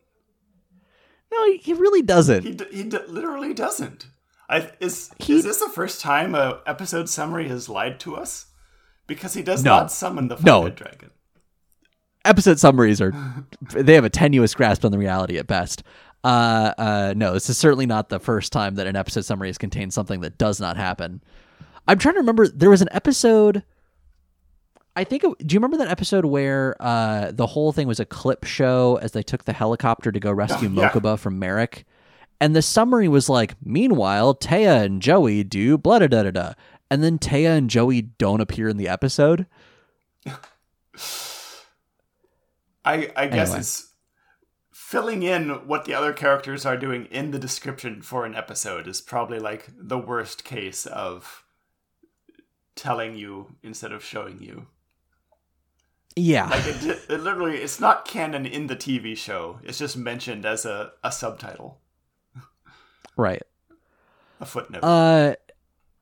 No, he- really doesn't. He d- he d- literally doesn't. I, is He- is this the first time a episode summary has lied to us? Because he does No. not summon the No. five-head dragon. Episode summaries are they have a tenuous grasp on the reality at best. Uh, uh, no, this is certainly not the first time that an episode summary has contained something that does not happen. I'm trying to remember. There was an episode. I think. It, do you remember that episode where uh, the whole thing was a clip show as they took the helicopter to go rescue yeah. Mokuba from Marik? And the summary was like, meanwhile, Téa and Joey do blah da da da da. and then Téa and Joey don't appear in the episode. I I guess Anyway. it's filling in what the other characters are doing in the description for an episode is probably like the worst case of telling you instead of showing you. Yeah. Like it, it literally, it's not canon in the TV show. It's just mentioned as a, a subtitle, right. a footnote. Uh,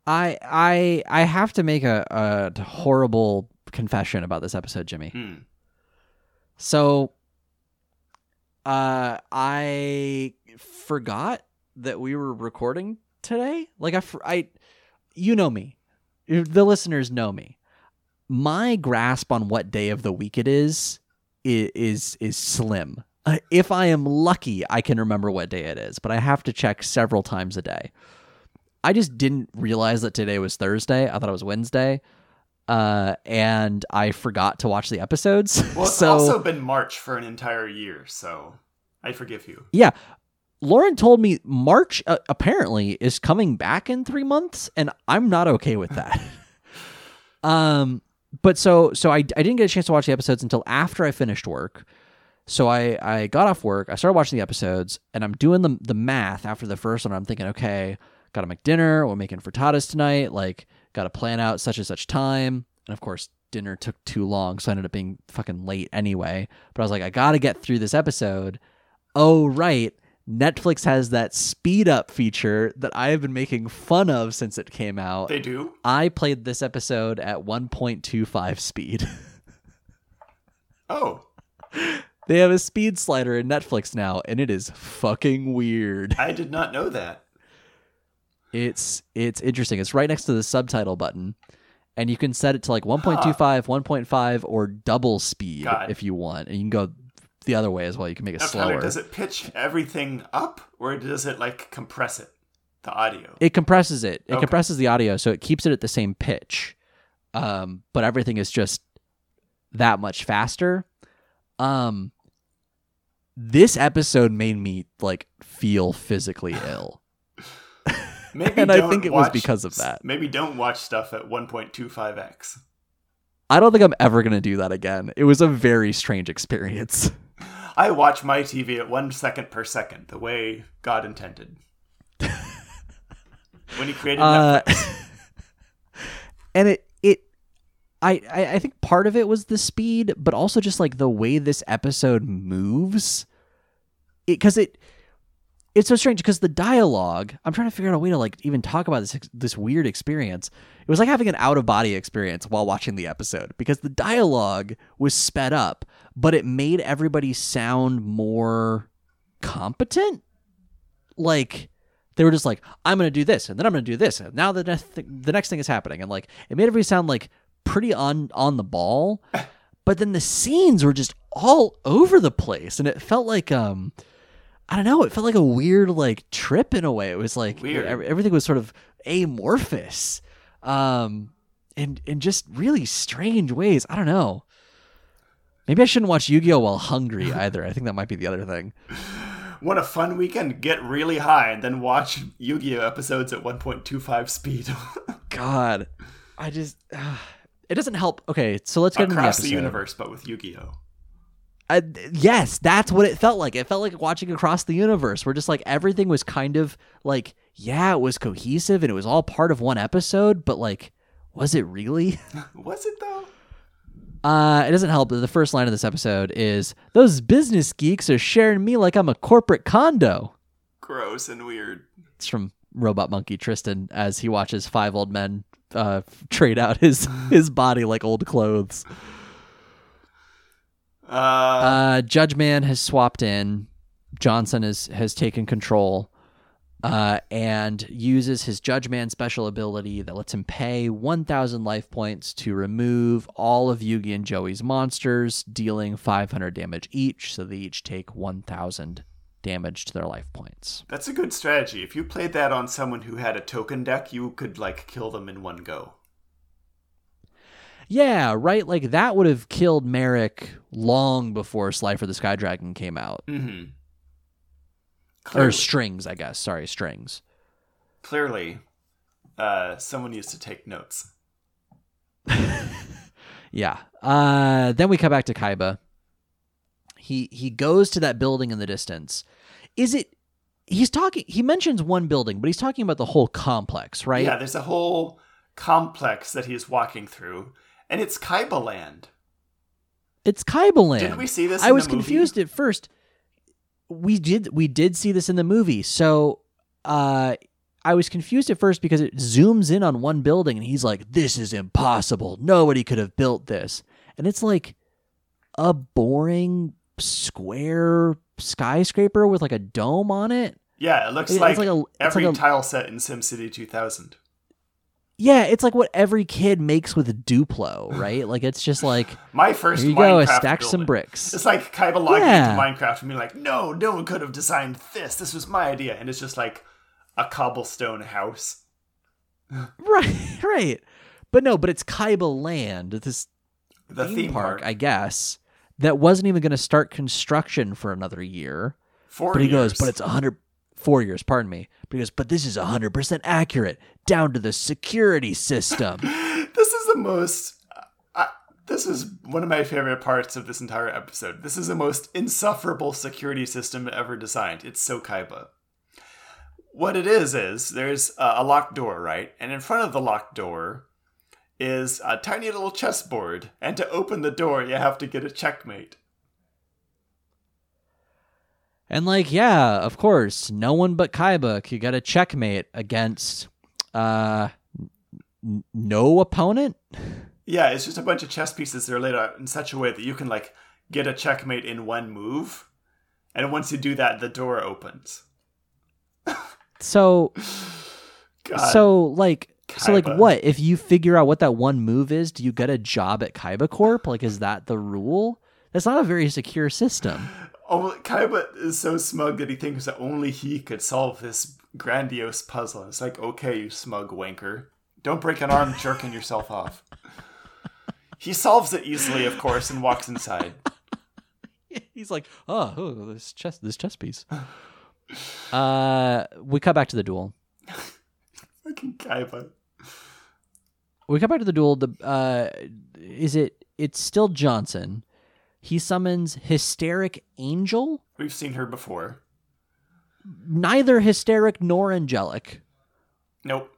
I I I have to make a, a horrible confession about this episode, Jimmy. Hmm. So, uh, I forgot that we were recording today. Like I, I, you know me, the listeners know me. My grasp on what day of the week it is i- is is slim. Uh, if I am lucky, I can remember what day it is, but I have to check several times a day. I just didn't realize that today was Thursday. I thought it was Wednesday. Uh, and I forgot to watch the episodes. Well, it's so also been March for an entire year, so I forgive you. yeah, Lauren told me March uh, apparently is coming back in three months, and I'm not okay with that. um, but so so I I didn't get a chance to watch the episodes until after I finished work. So I I got off work, I started watching the episodes, and I'm doing the the math after the first one. I'm thinking, okay, gotta make dinner. We're making frittatas tonight. Like, gotta plan out such and such time. And of course, dinner took too long, so I ended up being fucking late anyway. But I was like, I gotta get through this episode. Oh right, Netflix has that speed up feature that I have been making fun of since it came out. They do? I played this episode at 1.25 speed. Oh, they have a speed slider in Netflix now, and it is fucking weird. I did not know that. It's it's interesting. It's right next to the subtitle button, and you can set it to like 1.25, 1.5, or double speed God. if you want, and you can go the other way as well. You can make it slower. does it pitch everything up, or does it like compress it, the audio? it compresses it. It Okay. compresses the audio, so it keeps it at the same pitch. Um, but everything is just that much faster. Um, this episode made me like feel physically ill. Maybe and I think it was because of that. Maybe don't watch stuff at 1.25x. I don't think I'm ever gonna do that again. It was a very strange experience. I watch my TV at one second per second, the way God intended. when He created Uh, and it it I, I I think part of it was the speed, but also just like the way this episode moves. It because it it's so strange because the dialogue. I'm trying to figure out a way to like even talk about this this weird experience. It was like having an out of body experience while watching the episode because the dialogue was sped up, but it made everybody sound more competent. Like they were just like, I'm gonna do this, and then I'm gonna do this, and now the next th- the next thing is happening, and like it made everybody sound like pretty on on the ball, but then the scenes were just all over the place, and it felt like um, I don't know, it felt like a weird like trip in a way. It was like Weird. everything was sort of amorphous, um, in in just really strange ways. I don't know. Maybe I shouldn't watch Yu-Gi-Oh while hungry either. I think that might be the other thing. What a fun weekend? Get really high and then watch Yu-Gi-Oh episodes at 1.25 speed God, I just it doesn't help. Okay, so let's get into the across the universe, but with Yu-Gi-Oh. I, yes, that's what it felt like. It felt like watching across the universe, where just like everything was kind of like, yeah, it was cohesive and it was all part of one episode, but like, was it really? Was it though? Uh, it doesn't help that the first line of this episode is those business geeks are sharing me like I'm a corporate condo. Gross and weird. It's from Robot Monkey Tristan as he watches five old men uh, trade out his his body like old clothes. Uh, Uh, Judge Man has swapped in. Johnson has has taken control, uh, and uses his Judge Man special ability that lets him pay 1,000 life points to remove all of Yugi and Joey's monsters, dealing 500 damage each. So they each take 1,000 damage to their life points. that's a good strategy. If you played that on someone who had a token deck, you could like kill them in one go. Yeah, right. Like that would have killed Marik long before Slifer the Sky Dragon came out, Mm-hmm. or Strings, I guess. Sorry, Strings. clearly, Uh, someone used to take notes. Yeah. Uh, then we come back to Kaiba. He he goes to that building in the distance. Is it? He's talking. He mentions one building, but he's talking about the whole complex, right? Yeah, there's a whole complex that he's walking through, and it's Kaiba Land. It's Kaiba Land. Didn't we see this? I in was the movie? confused at first. We did we did see this in the movie. So uh I was confused at first because it zooms in on one building and he's like, This is impossible. Nobody could have built this. And it's like a boring square skyscraper with like a dome on it. Yeah, it looks It's like, like a- every like a- tile set in SimCity 2000. Yeah, it's like what every kid makes with Duplo, right? like it's just like My first here you go, Minecraft stack some bricks. It's like Kaiba logging Yeah. into Minecraft and being like, "No, no one could have designed this. This was my idea." And it's just like a cobblestone house. Right, right. But no, but it's Kaiba Land, this The theme, park, I guess, that wasn't even going to start construction for another year. Four But he goes, but it's a hundred four years, pardon me. But he goes, but this is a hundred percent accurate down to the security system. this is the most. This is one of my favorite parts of this entire episode. This is the most insufferable security system ever designed. It's so Kaiba. What it is is there's a locked door, right? And in front of the locked door is a tiny little chessboard. And to open the door, you have to get a checkmate. And like, yeah, of course, no one but Kaiba could get a checkmate against uh n- no opponent. Yeah, it's just a bunch of chess pieces that are laid out in such a way that you can like get a checkmate in one move. And once you do that, the door opens. So God. so like so like what if you figure out what that one move is do you get a job at kaiba corp like is that the rule that's not a very secure system Oh, Kaiba is so smug that he thinks that only he could solve this grandiose puzzle. It's like, okay, you smug wanker. Don't break an arm jerking yourself off. He solves it easily, of course, and walks inside. he's like oh, oh this chess this chess piece uh we cut back to the duel Fucking Kaiba. we cut back to the duel the uh is it it's still johnson he summons hysteric angel We've seen her before. neither hysteric nor angelic Nope.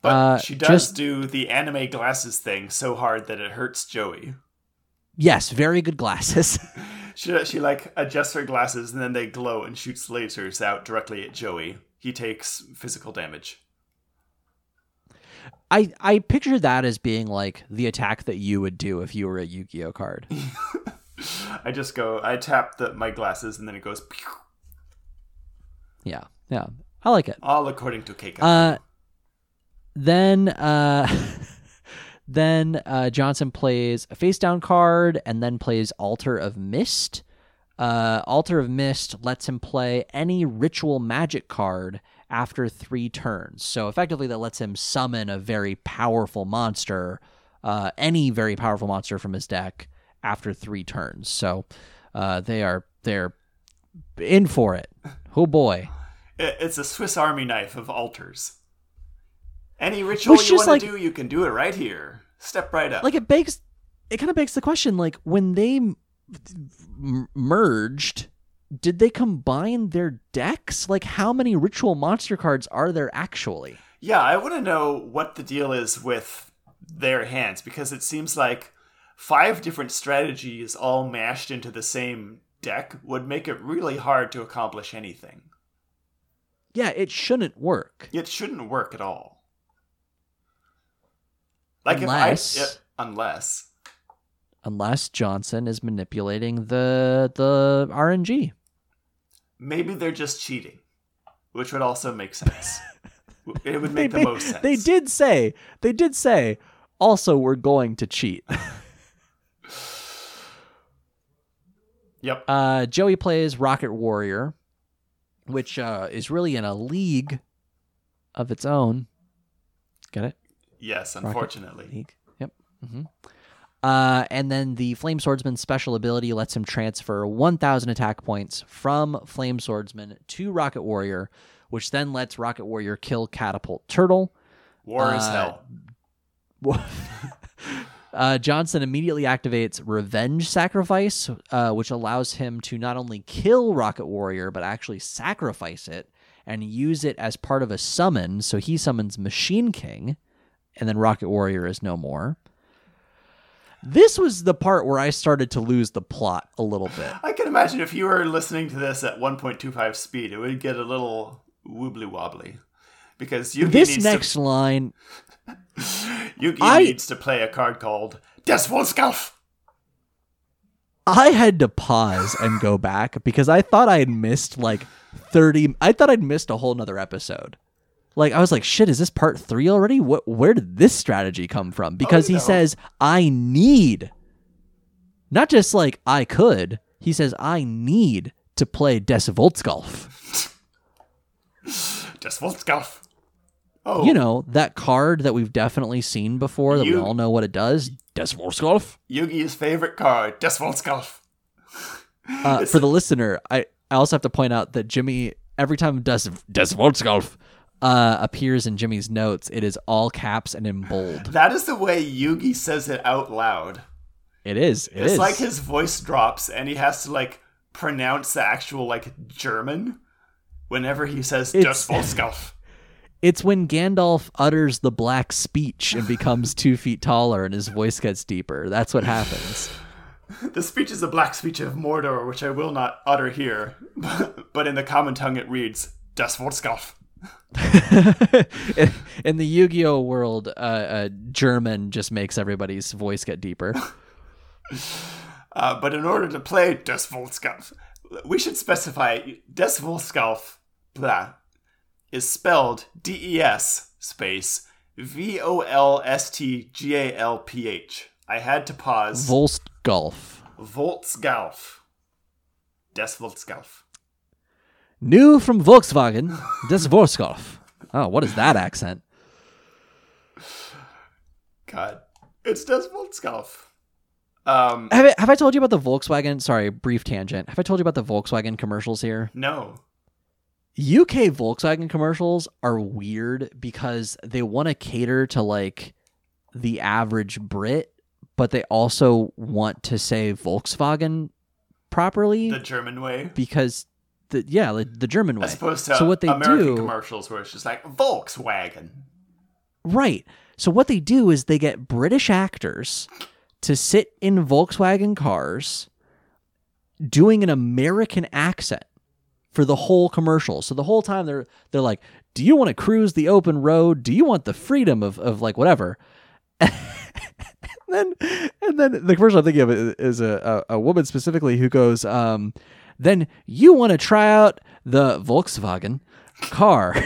But Uh, she does just- do the anime glasses thing so hard that it hurts Joey. yes very good glasses She, she like adjusts her glasses and then they glow and shoots lasers out directly at Joey. He takes physical damage. I I picture that as being like the attack that you would do if you were a Yu-Gi-Oh card. I just go, I tap the, my glasses and then it goes pew, yeah, yeah, I like it. all according to Keika. Uh, then uh, then uh, Johnson plays a face down card and then plays Altar of Mist. Uh, Altar of Mist lets him play any ritual magic card after three turns. So effectively, that lets him summon a very powerful monster, uh, any very powerful monster from his deck after three turns. So uh, they are they're in for it. Oh boy. It's a Swiss Army knife of altars. Any ritual Which you want like- to do, you can do it right here. Step right up. like it begs it kind of begs the question like when they m- merged did they combine their decks like how many ritual monster cards are there actually yeah, I want to know what the deal is with their hands because it seems like five different strategies all mashed into the same deck would make it really hard to accomplish anything. yeah it shouldn't work It shouldn't work at all. Like Unless- if I it, unless unless johnson is manipulating the the rng maybe they're just cheating, which would also make sense. it would make they, the most sense. they did say they did say also we're going to cheat Yep. uh joey plays rocket warrior which uh is really in a league of its own get it yes, unfortunately. League. Yep. hmm Uh, and then the Flame Swordsman's special ability lets him transfer 1,000 attack points from Flame Swordsman to Rocket Warrior, which then lets Rocket Warrior kill Catapult Turtle. War is Uh, hell. uh, Johnson immediately activates Revenge Sacrifice, uh, which allows him to not only kill Rocket Warrior, but actually sacrifice it and use it as part of a summon. So he summons Machine King, and then Rocket Warrior is no more. This was the part where I started to lose the plot a little bit. I can imagine if you were listening to this at 1.25 speed, it would get a little wobbly wobbly. Because Yugi This next line, to Yugi I- needs to play a card called Desvolskalf. I had to pause and go back because I thought I had missed like 30 I thought I'd missed a whole nother episode. Like I was like, shit, is this part three already? What where did this strategy come from? Oh, because he no. says, I need not just like I could, he says, I need to play Des Voltsgolf. Oh, You know, that card that we've definitely seen before that we all know what it does. Des Voltsgolf. Yugi's favorite card, Desvolskalf. Uh, for the listener, I, I also have to point out that Jimmy, every time Des, Des Voltsgolf uh, appears in Jimmy's notes, it is all caps and in bold. That is the way Yugi says it out loud. It is. It It's is. like his voice drops and he has to like pronounce the actual like German whenever he says Desvolskalf. It's when Gandalf utters the black speech and becomes two feet taller and his voice gets deeper. That's what happens. The speech is a black speech of Mordor, which I will not utter here, but in the common tongue it reads Desvolskalf. in, in the Yu-Gi-Oh world, uh, uh, German just makes everybody's voice get deeper. Uh, but in order to play Das Desvolskalf, we should specify Desvolskalf blah, is spelled D E S space V O L S T G A L P H. I had to pause. Volstgolf. Voltsgalf. Desvoltsgalf. New from Volkswagen, Des Voltsgolf. Oh, what is that accent? God. It's Desvoltsgalf. Um, Have I, have I told you about the Volkswagen? Sorry, brief tangent. Have I told you about the Volkswagen commercials here? no. UK Volkswagen commercials are weird because they want to cater to like the average Brit, but they also want to say Volkswagen properly The German way. because the yeah, the, the German way. As opposed to so what they American do commercials where it's just like Volkswagen. Right. So what they do is they get British actors to sit in Volkswagen cars doing an American accent for the whole commercial. So the whole time they're they're like, "Do you want to cruise the open road? Do you want the freedom of of like whatever?" and then and then the commercial I'm thinking of is a a, a woman specifically who goes, um, "Then you want to try out the Volkswagen car."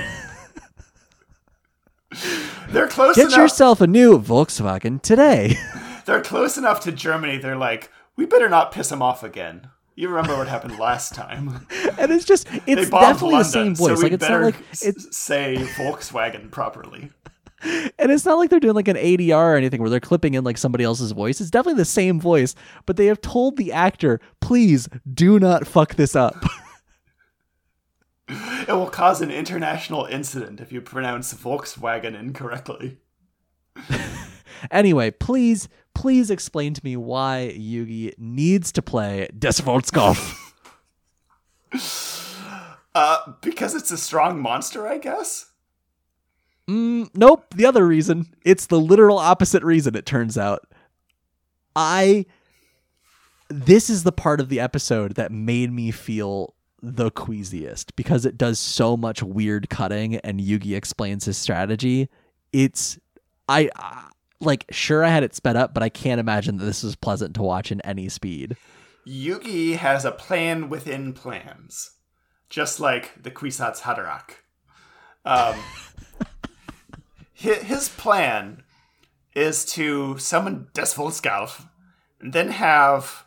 They're close Get enough. yourself a new Volkswagen today. They're close enough to Germany. They're like, we better not piss them off again. You remember what happened last time? and it's just it's definitely London, the same so voice. we like it's better not like it's say Volkswagen properly. and it's not like they're doing like an ADR or anything where they're clipping in like somebody else's voice. It's definitely the same voice, but they have told the actor, "Please do not fuck this up." It will cause an international incident if you pronounce Volkswagen incorrectly. Anyway, please please explain to me why Yugi needs to play Des Volksgolf. Uh, because it's a strong monster, I guess. Mm, nope. The other reason. It's the literal opposite reason, it turns out. I. This is the part of the episode that made me feel the queasiest because it does so much weird cutting and Yugi explains his strategy. It's. I. Like, sure, I had it sped up, but I can't imagine that this is pleasant to watch in any speed. Yugi has a plan within plans, just like the Kwisatz Haderach. Um, hi- his plan is to summon Desvolskalf and then have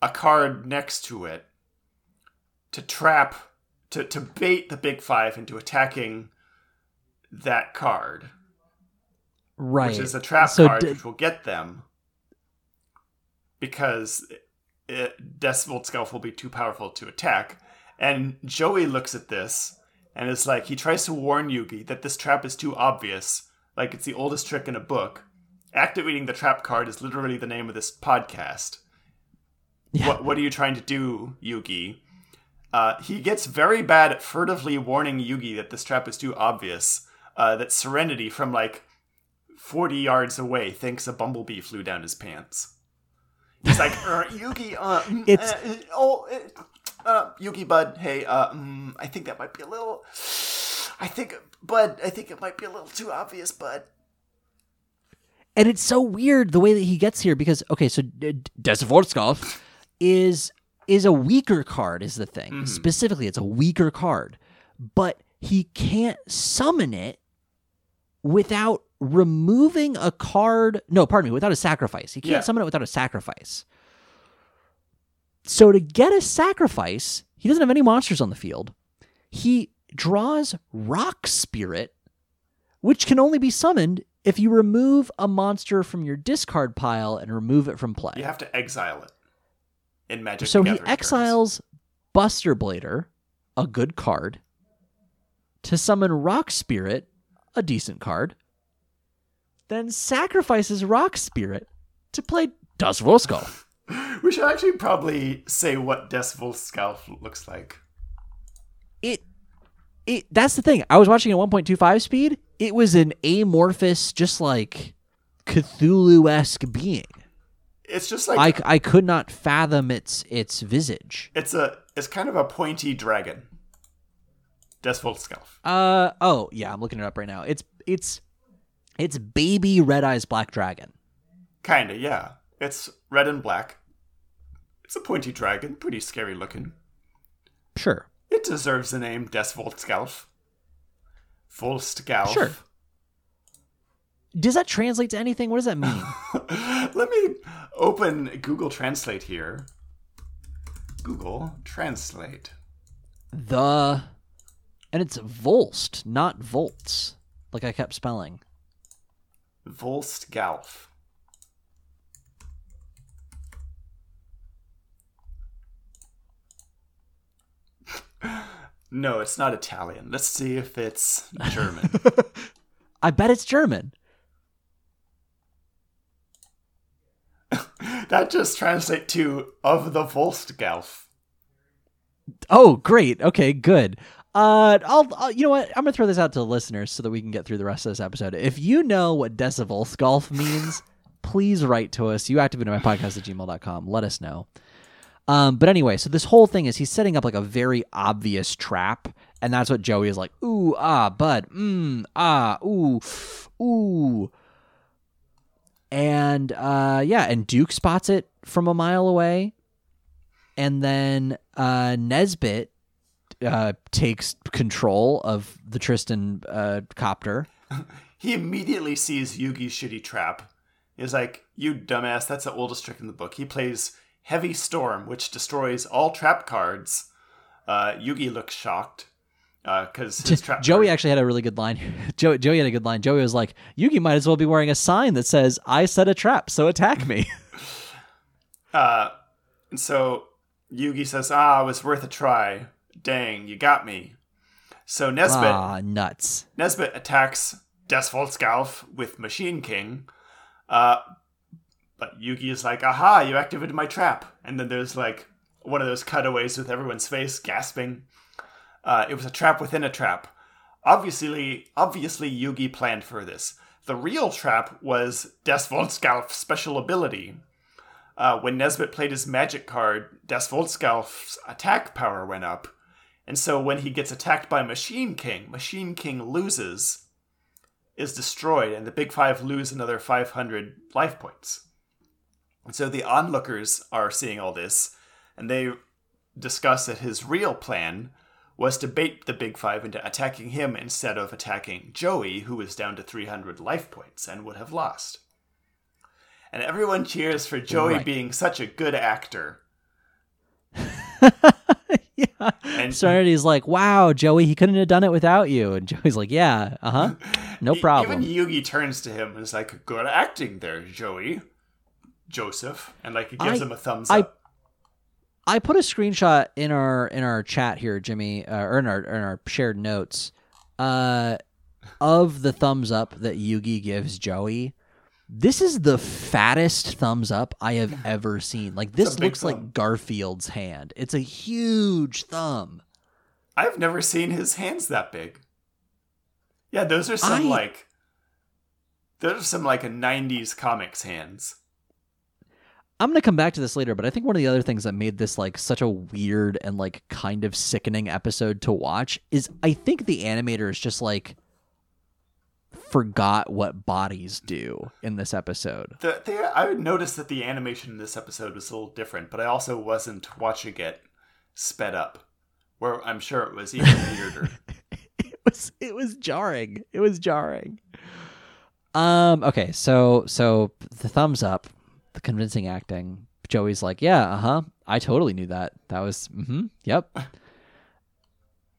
a card next to it to trap, to, to bait the Big Five into attacking that card, Right. which is a trap So card d- which will get them because it, Desvoltskelf will be too powerful to attack. And Joey looks at this and is like, he tries to warn Yugi that this trap is too obvious, like it's the oldest trick in a book. Activating the trap card is literally the name of this podcast. Yeah. What What are you trying to do, Yugi? Uh, he gets very bad at furtively warning Yugi that this trap is too obvious. Uh, that Serenity from like forty yards away thinks a bumblebee flew down his pants. He's like, uh, Yugi, uh, mm, It's- uh, uh, oh, uh, uh, Yugi, bud, hey, uh, mm, I think that might be a little. I think, bud, I think it might be a little too obvious, bud. and it's so weird the way that he gets here because okay, so uh, is is a weaker card is the thing. Specifically, it's a weaker card, but he can't summon it without removing a card. No, pardon me, without a sacrifice. He can't Yeah. summon it without a sacrifice. So to get a sacrifice, he doesn't have any monsters on the field. He draws Rock Spirit, which can only be summoned if you remove a monster from your discard pile and remove it from play. You have to exile it in Magic. so he Gathering terms. exiles Buster Blader, a good card, to summon Rock Spirit, a decent card, then sacrifices Rock Spirit to play Dust Voskal. We should actually probably say what Decibel Scalp looks like. it it that's the thing. I was watching at 1.25 speed. It was an amorphous, just like Cthulhu esque being. It's just like I, I could not fathom its its visage. it's a it's kind of a pointy dragon. Decibel Scalp. Uh oh yeah, I'm looking it up right now. It's it's it's baby red eyes black dragon. Kinda, yeah. It's red and black. It's a pointy dragon, pretty scary looking. Sure. It deserves the name Desvoltskalf. Volstgalf. Sure. Does that translate to anything? What does that mean? Let me open Google Translate here. Google Translate. the and it's Volst, not Volts, like I kept spelling. Volstgalf. No, it's not Italian. Let's see if it's German. I bet it's German. that just translates to of the Volstgalf. Oh, great. Okay, good. Uh, I'll, I'll, you know what? I'm gonna throw this out to the listeners so that we can get through the rest of this episode. If you know what decibels golf means, please write to us. You activate my podcast at gmail.com. Let us know. Um, but anyway, so this whole thing is he's setting up like a very obvious trap, and that's what Joey is like, ooh, ah, bud, mmm, ah, ooh, ooh. And uh yeah, and Duke spots it from a mile away. And then uh Nesbitt uh takes control of the Tristan uh copter. He immediately sees Yugi's shitty trap. He's like, You dumbass, that's the oldest trick in the book. He plays Heavy Storm, which destroys all trap cards. Uh, Yugi looks shocked. Because his trap Joey actually had a really good line. Joey, Joey had a good line. Joey was like, Yugi might as well be wearing a sign that says, I set a trap, so attack me. Uh, and so Yugi says, Ah, it was worth a try. Dang, you got me. So Nesbitt, ah, nuts. Nesbitt attacks Desvoltskalf with Machine King. Uh, but Yugi is like, aha, you activated my trap. And then there's like one of those cutaways with everyone's face gasping. Uh, it was a trap within a trap. Obviously, obviously Yugi planned for this. The real trap was Desvoltskalf's special ability. Uh, when Nesbitt played his magic card, Desvoltskalf's attack power went up. And so when he gets attacked by Machine King, Machine King loses, is destroyed, and the Big Five lose another 500 life points. And so the onlookers are seeing all this, and they discuss that his real plan was to bait the Big Five into attacking him instead of attacking Joey, who was down to 300 life points and would have lost. And everyone cheers for Joey Right. being such a good actor. yeah. And Serenity's like, wow, Joey, he couldn't have done it without you. And Joey's like, yeah, uh huh. No problem. Even Yugi turns to him and is like, "Good acting there, Joey." Joseph, and like he gives I- him a thumbs I- up. I put a screenshot in our in our chat here, Jimmy, uh, or in our in our shared notes. Uh, of the thumbs up that Yugi gives Joey, this is the fattest thumbs up I have ever seen. Like this looks like. Garfield's hand. It's a huge thumb. I've never seen his hands that big. Yeah, those are some I- like those are some like a '90s comics hands. I'm gonna come back to this later, but I think one of the other things that made this like such a weird and like kind of sickening episode to watch is I think the animators just like forgot what bodies do in this episode. The, the, I would notice that the animation in this episode was a little different, but I also wasn't watching it sped up, where I'm sure it was even weirder. it was it was jarring. It was jarring. Um. Okay. So so the thumbs up, the convincing acting. Joey's like, yeah, uh huh. I totally knew that. That was, mm-hmm. Yep.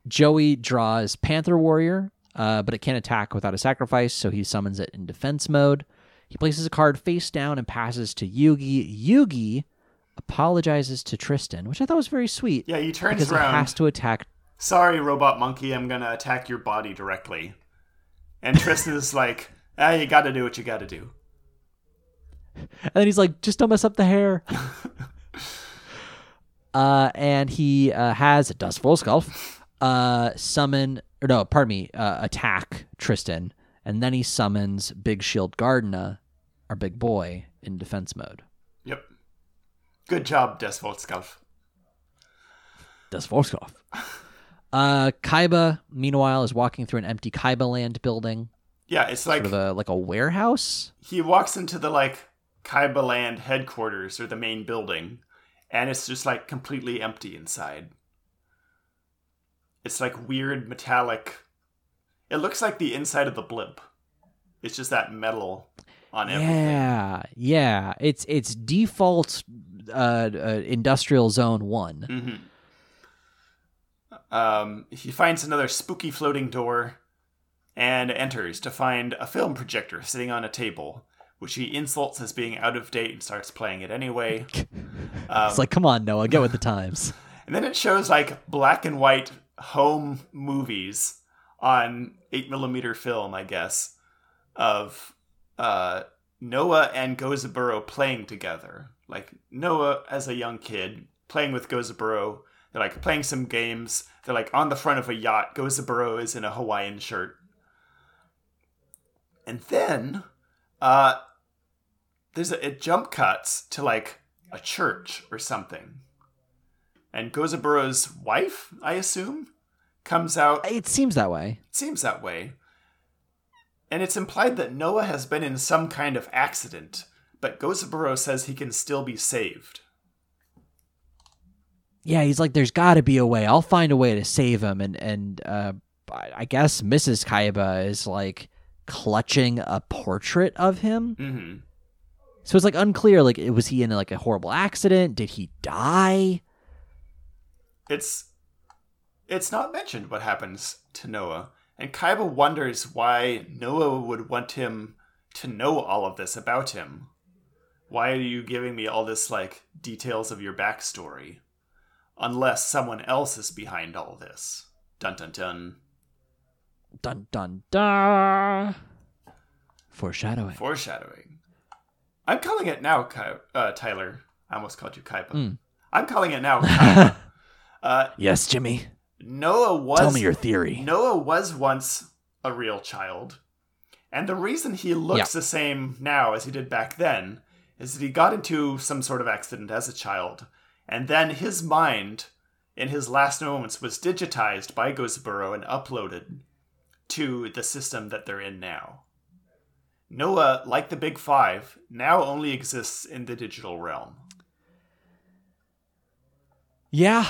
Joey draws Panther Warrior, uh, but it can't attack without a sacrifice, so he summons it in defense mode. He places a card face down and passes to Yugi. Yugi apologizes to Tristan, which I thought was very sweet. Yeah, he turns because around. it has to attack Sorry, robot monkey, I'm gonna attack your body directly. And Tristan is like, ah, you gotta do what you gotta do. And then he's like, just don't mess up the hair. uh, and he uh, has Dust Volskulf uh, summon, or no, pardon me, uh, attack Tristan. And then he summons Big Shield Gardena, our big boy, in defense mode. Yep. Good job, Desvoltskalf. Dust Volskulf. Uh, Kaiba, meanwhile, is walking through an empty Kaiba land building, Yeah, it's like sort of a, like a warehouse. he walks into the like Kaiba Land headquarters or the main building, and it's just like completely empty inside. It's like weird metallic. It looks like the inside of the blimp. It's just that metal on everything. Yeah, yeah. It's it's default uh, uh, industrial zone one. hmm Um, he finds another spooky floating door and enters to find a film projector sitting on a table, which he insults as being out of date and starts playing it anyway. Um, It's like, come on, Noah, get with the times. and then it shows like black and white home movies on 8mm film, I guess, of uh, Noah and Gozaburo playing together. Like Noah as a young kid playing with Gozaburo. They're like playing some games. They're like on the front of a yacht. Gozaburo is in a Hawaiian shirt. And then uh, there's a, it jump cuts to like a church or something. And Gozaburo's wife, I assume, comes out It seems that way. it seems that way. And it's implied that Noah has been in some kind of accident, but Gozaburo says he can still be saved. Yeah, he's like, there's got to be a way. I'll find a way to save him. And and uh, I guess Mrs. Kaiba is like clutching a portrait of him. hmm So it's like unclear. Like, was he in like a horrible accident? Did he die? It's it's not mentioned what happens to Noah, and Kaiba wonders why Noah would want him to know all of this about him. Why are you giving me all this like details of your backstory? Unless someone else is behind all this. Dun dun dun. Dun dun dun. Foreshadowing. Foreshadowing. I'm calling it now, Kai- uh, Tyler. I almost called you Kaiba. Mm. I'm calling it now. Uh, yes, Jimmy. Noah was Tell me your theory. Noah was once a real child, and the reason he looks Yeah. the same now as he did back then is that he got into some sort of accident as a child, and then his mind, in his last moments, was digitized by Gozaburo and uploaded to the system that they're in now. Noah, like the Big Five, now only exists in the digital realm. Yeah.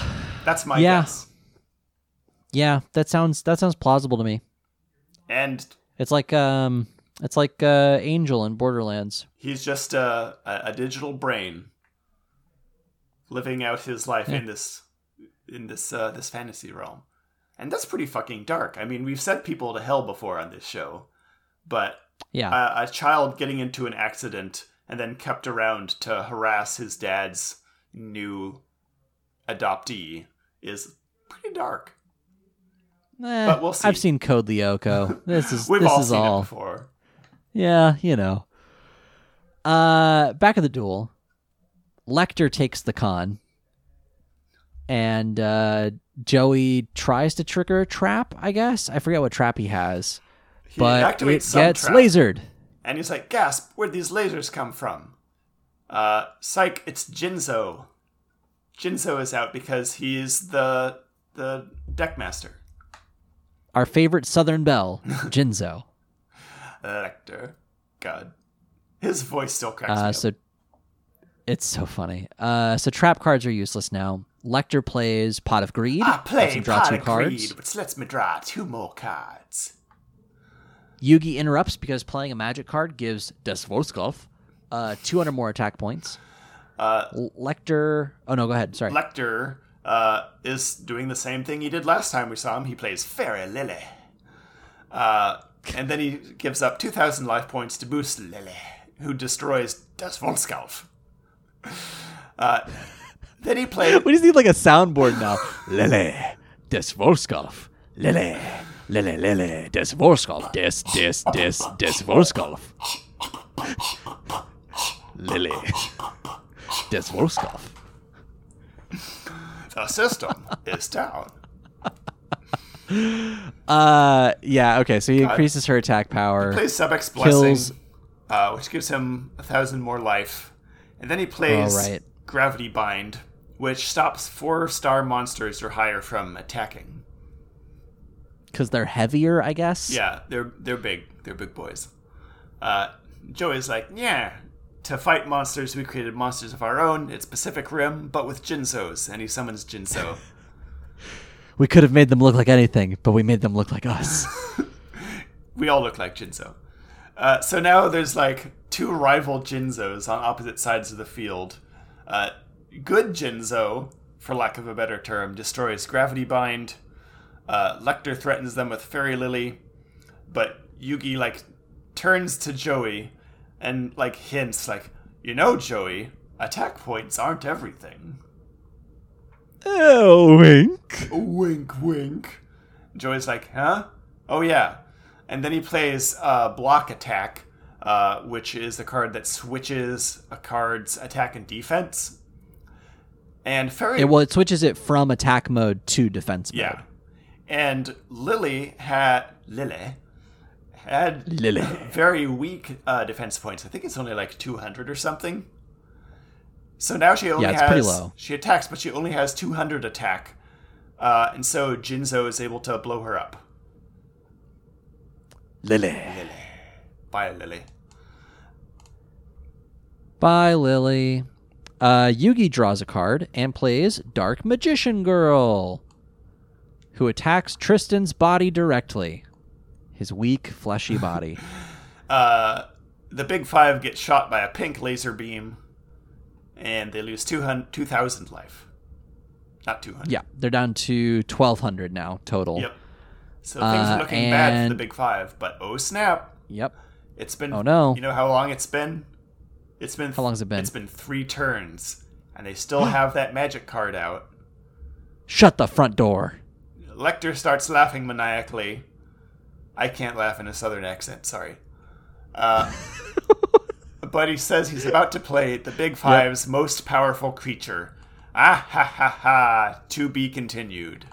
That's my Yeah. guess. Yeah, that sounds that sounds plausible to me. And It's like um it's like uh Angel in Borderlands. He's just a, a, digital brain living out his life Yeah. in this in this uh, this fantasy realm, and that's pretty fucking dark. I mean, we've sent people to hell before on this show, but Yeah. a, a child getting into an accident and then kept around to harass his dad's new adoptee is pretty dark. Eh, But we'll see. I've seen Code Lyoko. This is We've this all is seen all. it before. Yeah, you know. Uh, back at the duel, Lecter takes the con, and uh, Joey tries to trigger a trap. I guess I forget what trap he has, He but it some gets trap, lasered. And he's like, gasp, where'd these lasers come from? Uh, psych, it's Jinzo. Jinzo is out because he's the the deckmaster. Our favorite Southern Belle, Jinzo. Lecter. God. His voice still cracks me Uh, up. so it's so funny. Uh, so trap cards are useless now. Lecter plays Pot of Greed. I play Pot two of cards. Greed, which lets me draw two more cards. Yugi interrupts because playing a magic card gives Desvoskov uh, 200 more attack points. Uh, Lecter. Oh, no, go ahead. Sorry. Lecter uh, is doing the same thing he did last time we saw him. He plays Fairy Lily. Uh, and then he gives up 2,000 life points to boost Lily, who destroys Das Volskalf. Uh, then he played. we just need like a soundboard now. Des Voskov. Lele, Lele, Lele, Des Voskov. Des, Des, Des, Des Voskov. Lele, Des Voskov. The system is down. Uh, yeah, okay, so he increases her attack power. He plays Sebex Kills- Blessing, uh, which gives him a thousand more life. And then he plays Oh, right. Gravity Bind, which stops four star monsters or higher from attacking. Because they're heavier, I guess? Yeah, they're they're big. They're big boys. Uh, Joey's like, yeah. To fight monsters, we created monsters of our own. It's Pacific Rim, but with Jinzos, and he summons Jinzo. We could have made them look like anything, but we made them look like us. we all look like Jinzo. Uh, so now there's like two rival Jinzos on opposite sides of the field. Uh, good Jinzo, for lack of a better term, destroys Gravity Bind. Uh, Lecter threatens them with Fairy Lily, but Yugi like turns to Joey and like hints like, you know, Joey, attack points aren't everything. oh, wink. Wink, wink. Joey's like, huh? Oh, yeah. And then he plays uh, Block Attack, uh, which is the card that switches a card's attack and defense. And Fairy. It, well, it switches it from attack mode to defense mode. yeah. And Lily had. Lily had Lily. very weak uh, defense points. I think it's only like 200 or something. So now she only Yeah, it's has. pretty low. She attacks, but she only has 200 attack. Uh, and so Jinzo is able to blow her up. Lily. Bye, Lily. Bye, Lily. Uh, Yugi draws a card and plays Dark Magician Girl, who attacks Tristan's body directly. His weak, fleshy body. Uh, the big five get shot by a pink laser beam, and they lose 200 2,000 life. Not 200. yeah, they're down to 1,200 now total. Yep. So things Uh, are looking bad for the big five, but oh snap! Yep. It's been. Oh, no. You know how long it's been? It's been. How long's it been? It's been three turns, and they still have that magic card out. Shut the front door. Lecter starts laughing maniacally. I can't laugh in a southern accent, sorry. Uh, but he says he's about to play the Big Five's most powerful creature. Ah ha ha ha, to be continued.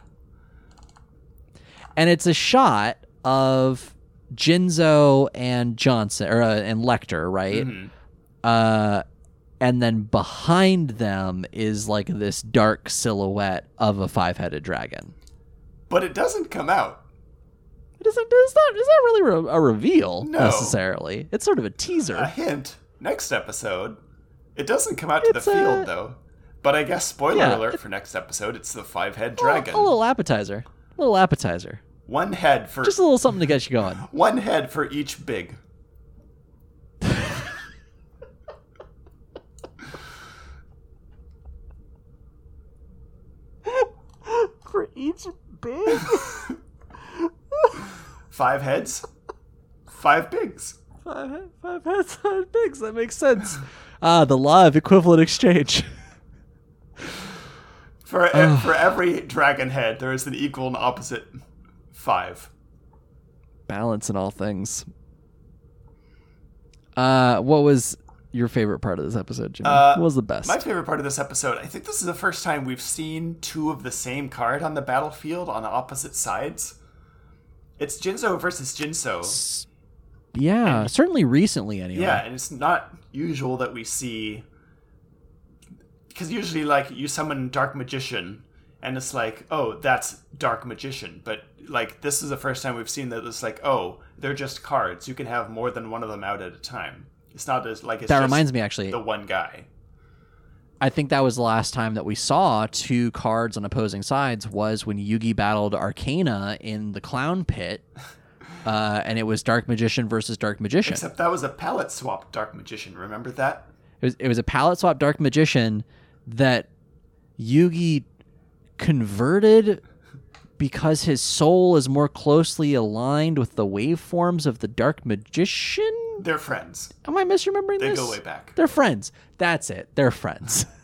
and it's a shot of Jinzo and Johnson or uh, and Lecter, right? Mm-hmm. Uh, and then behind them is like this dark silhouette of a five-headed dragon. But it doesn't come out. It isn't. It's not. It's not really re- a reveal No. necessarily. It's sort of a teaser. A hint, next episode. It doesn't come out to It's, the field, though. But I guess, spoiler Yeah, alert it- for next episode, it's the five head dragon. A, little appetizer. A little appetizer. One head for Just a little something to get you going. one head for each big. For each big. Five heads, five pigs. five, five heads, five pigs. That makes sense. Ah, the law of equivalent exchange. For e- for every dragon head, there is an equal and opposite Five. Balance in all things. Uh, what was your favorite part of this episode, Jimmy? Uh, what was the best? My favorite part of this episode, I think this is the first time we've seen two of the same card on the battlefield on opposite sides. It's Jinzo versus Jinso. yeah, certainly recently anyway. Yeah, and it's not usual that we see because usually like you summon Dark Magician and it's like, oh, that's Dark Magician. But like this is the first time we've seen that it's like, oh, they're just cards. You can have more than one of them out at a time. It's not as like it's That just reminds me actually. the one guy. I think that was the last time that we saw two cards on opposing sides was when Yugi battled Arcana in the Clown Pit, uh, and it was Dark Magician versus Dark Magician. Except that was a palette swap Dark Magician. Remember that? It was it was a palette swap Dark Magician that Yugi converted because his soul is more closely aligned with the waveforms of the Dark Magician. They're friends. Am I misremembering They this? They go way back. They're friends. That's it. They're friends.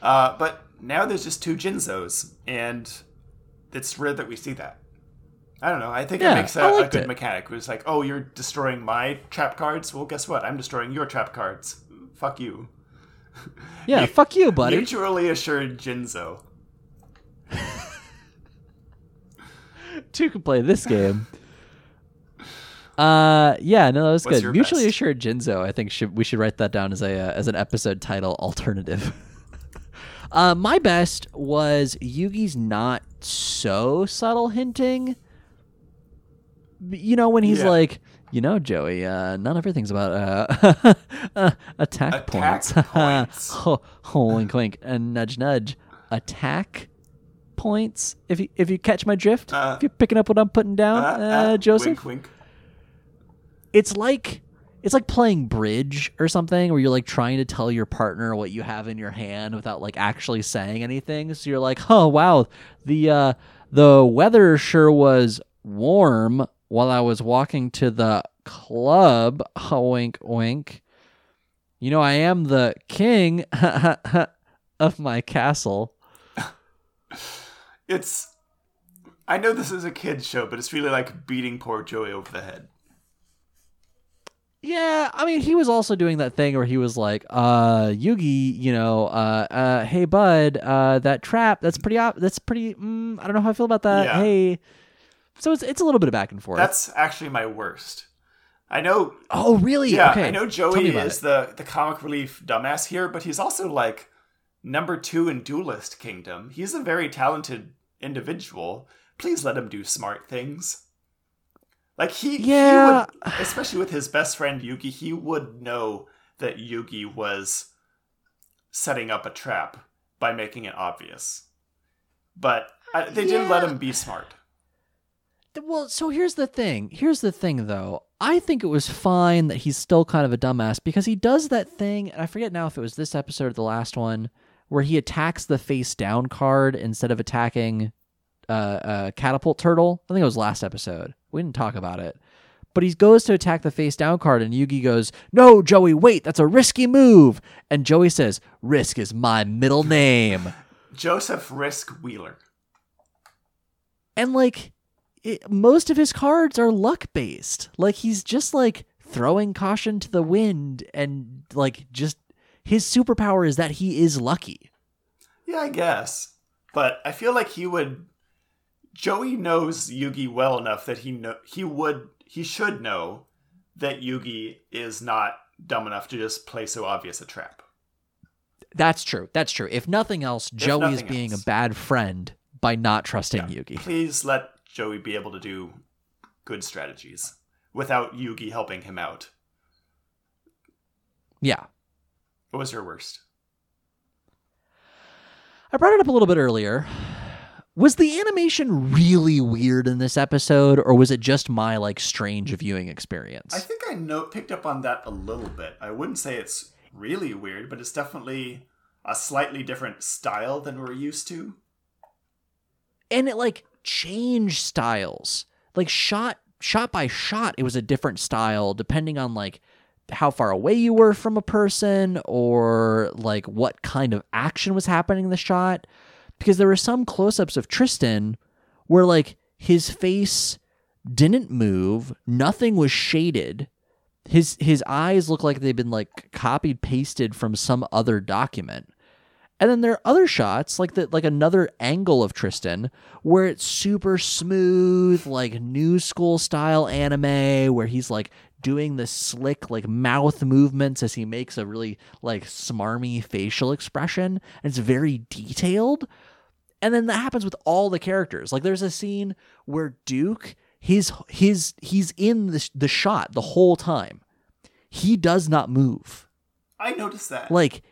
Uh, but now there's just two Jinzos, and it's rare that we see that. I don't know. I think Yeah, it makes a, a good it. mechanic. It's like, oh, you're destroying my trap cards. Well, guess what? I'm destroying your trap cards. Fuck you. Yeah, fuck you, buddy. Mutually assured Jinzo. two can play this game. Uh, yeah, no, that was What's good. Mutually best? assured Jinzo. I think should we should write that down as a uh, as an episode title alternative. uh, my best was Yugi's not so subtle hinting. You know when he's Yeah. like, you know, Joey, uh, not everything's about uh, uh, attack, Attack points. points. oh, oh, wink, wink, and nudge, nudge. Attack points. If you if you catch my drift, Uh, if you're picking up what I'm putting down, Uh, uh, uh, Joseph Wink, wink. It's like it's like playing bridge or something where you're like trying to tell your partner what you have in your hand without like actually saying anything so you're like oh wow the uh the weather sure was warm while i was walking to the club wink wink you know i am the king of my castle It's. I know this is a kid's show, but it's really like beating poor Joey over the head. Yeah, I mean, he was also doing that thing where he was like, "Uh, Yugi, you know, uh, uh, hey, bud, uh, that trap, that's pretty, op- that's pretty. Mm, I don't know how I feel about that. Yeah. Hey, so it's it's a little bit of back and forth. That's actually my worst. I know oh, really? Yeah, okay. I know Joey is it. the the comic relief dumbass here, but he's also like number two in Duelist Kingdom. He's a very talented individual. Please let him do smart things. Like he, Yeah. he would, especially with his best friend Yugi, he would know that Yugi was setting up a trap by making it obvious. But I, they didn't let him be smart. Well, so here's the thing. Here's the thing, though. I think it was fine that he's still kind of a dumbass because he does that thing, and I forget now if it was this episode or the last one, where he attacks the face down card instead of attacking uh, uh, catapult turtle. I think it was last episode. We didn't talk about it. But he goes to attack the face down card, and Yugi goes, No, Joey, wait, that's a risky move. And Joey says, Risk is my middle name. Joseph Risk Wheeler. and like it, most of his cards are luck based like he's just like throwing caution to the wind and like just his superpower is that he is lucky Yeah, I guess. But I feel like he would. Joey knows Yugi well enough that he know he would he should know that Yugi is not dumb enough to just play so obvious a trap. that's true that's true if nothing else joey is being else. a bad friend by not trusting Yeah. yugi Please let Joey be able to do good strategies without Yugi helping him out. yeah What was your worst? i brought it up a little bit earlier was the animation really weird in this episode or was it just my like strange viewing experience I think I know picked up on that a little bit. I wouldn't say it's really weird, but it's definitely a slightly different style than we're used to. and it like changed styles like shot shot by shot it was a different style depending on like how far away you were from a person or like what kind of action was happening in the shot because there were some close-ups of Tristan where like his face didn't move, nothing was shaded. His his eyes look like they've been like copied pasted from some other document. And then there are other shots, like the like another angle of Tristan, where it's super smooth, like new school style anime, where he's like doing the slick like mouth movements as he makes a really like smarmy facial expression, and it's very detailed. And then that happens with all the characters. Like there's a scene where Duke, his his he's in the the shot the whole time. He does not move. I noticed that. Like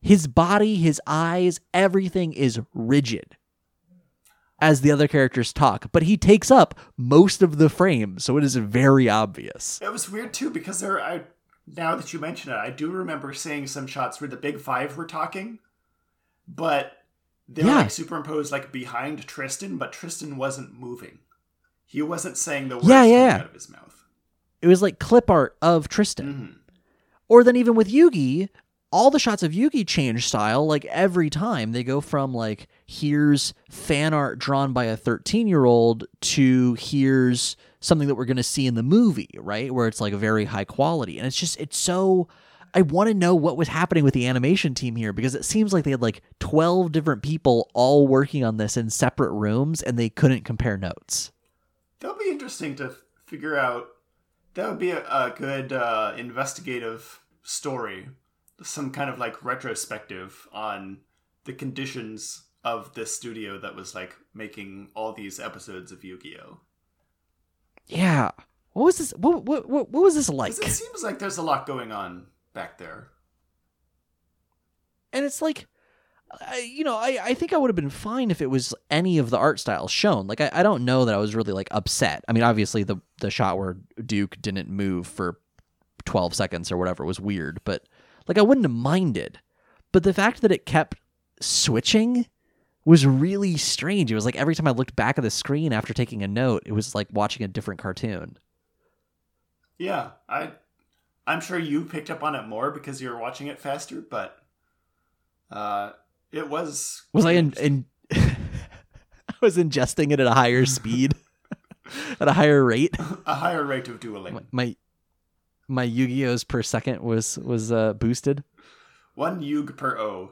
his body, his eyes, everything is rigid as the other characters talk, but he takes up most of the frame, so it is very obvious. It was weird too because there I now that you mention it, I do remember seeing some shots where the big five were talking, but they were Yeah. like superimposed like behind Tristan, but Tristan wasn't moving. He wasn't saying the words Yeah, yeah. out of his mouth. It was like clip art of Tristan. Mhm. Or then even with Yugi, all the shots of Yugi change style like every time. They go from like here's fan art drawn by a 13-year-old to here's something that we're going to see in the movie, right? Where it's like very high quality. And it's just it's so I want to know what was happening with the animation team here because it seems like they had like 12 different people all working on this in separate rooms and they couldn't compare notes. That would be interesting to f- figure out. That would be a, a good uh, investigative story, some kind of like retrospective on the conditions of this studio that was like making all these episodes of Yu-Gi-Oh. Yeah. What was this what what what, what was this like? it seems like there's a lot going on back there. and it's like I, you know I, I think i would have been fine if it was any of the art styles shown. Like I, I don't know that i was really like upset. I mean obviously the the shot where duke didn't move for 12 seconds or whatever was weird but like i wouldn't have minded. But the fact that it kept switching was really strange. It was like every time i looked back at the screen after taking a note it was like watching a different cartoon. Yeah, I, I'm sure you picked up on it more because you were watching it faster, but uh, it was. was i in, in i was ingesting it at a higher speed at a higher rate a higher rate of dueling? my my, my Yu-Gi-Ohs per second was was uh, boosted. One Yug per O.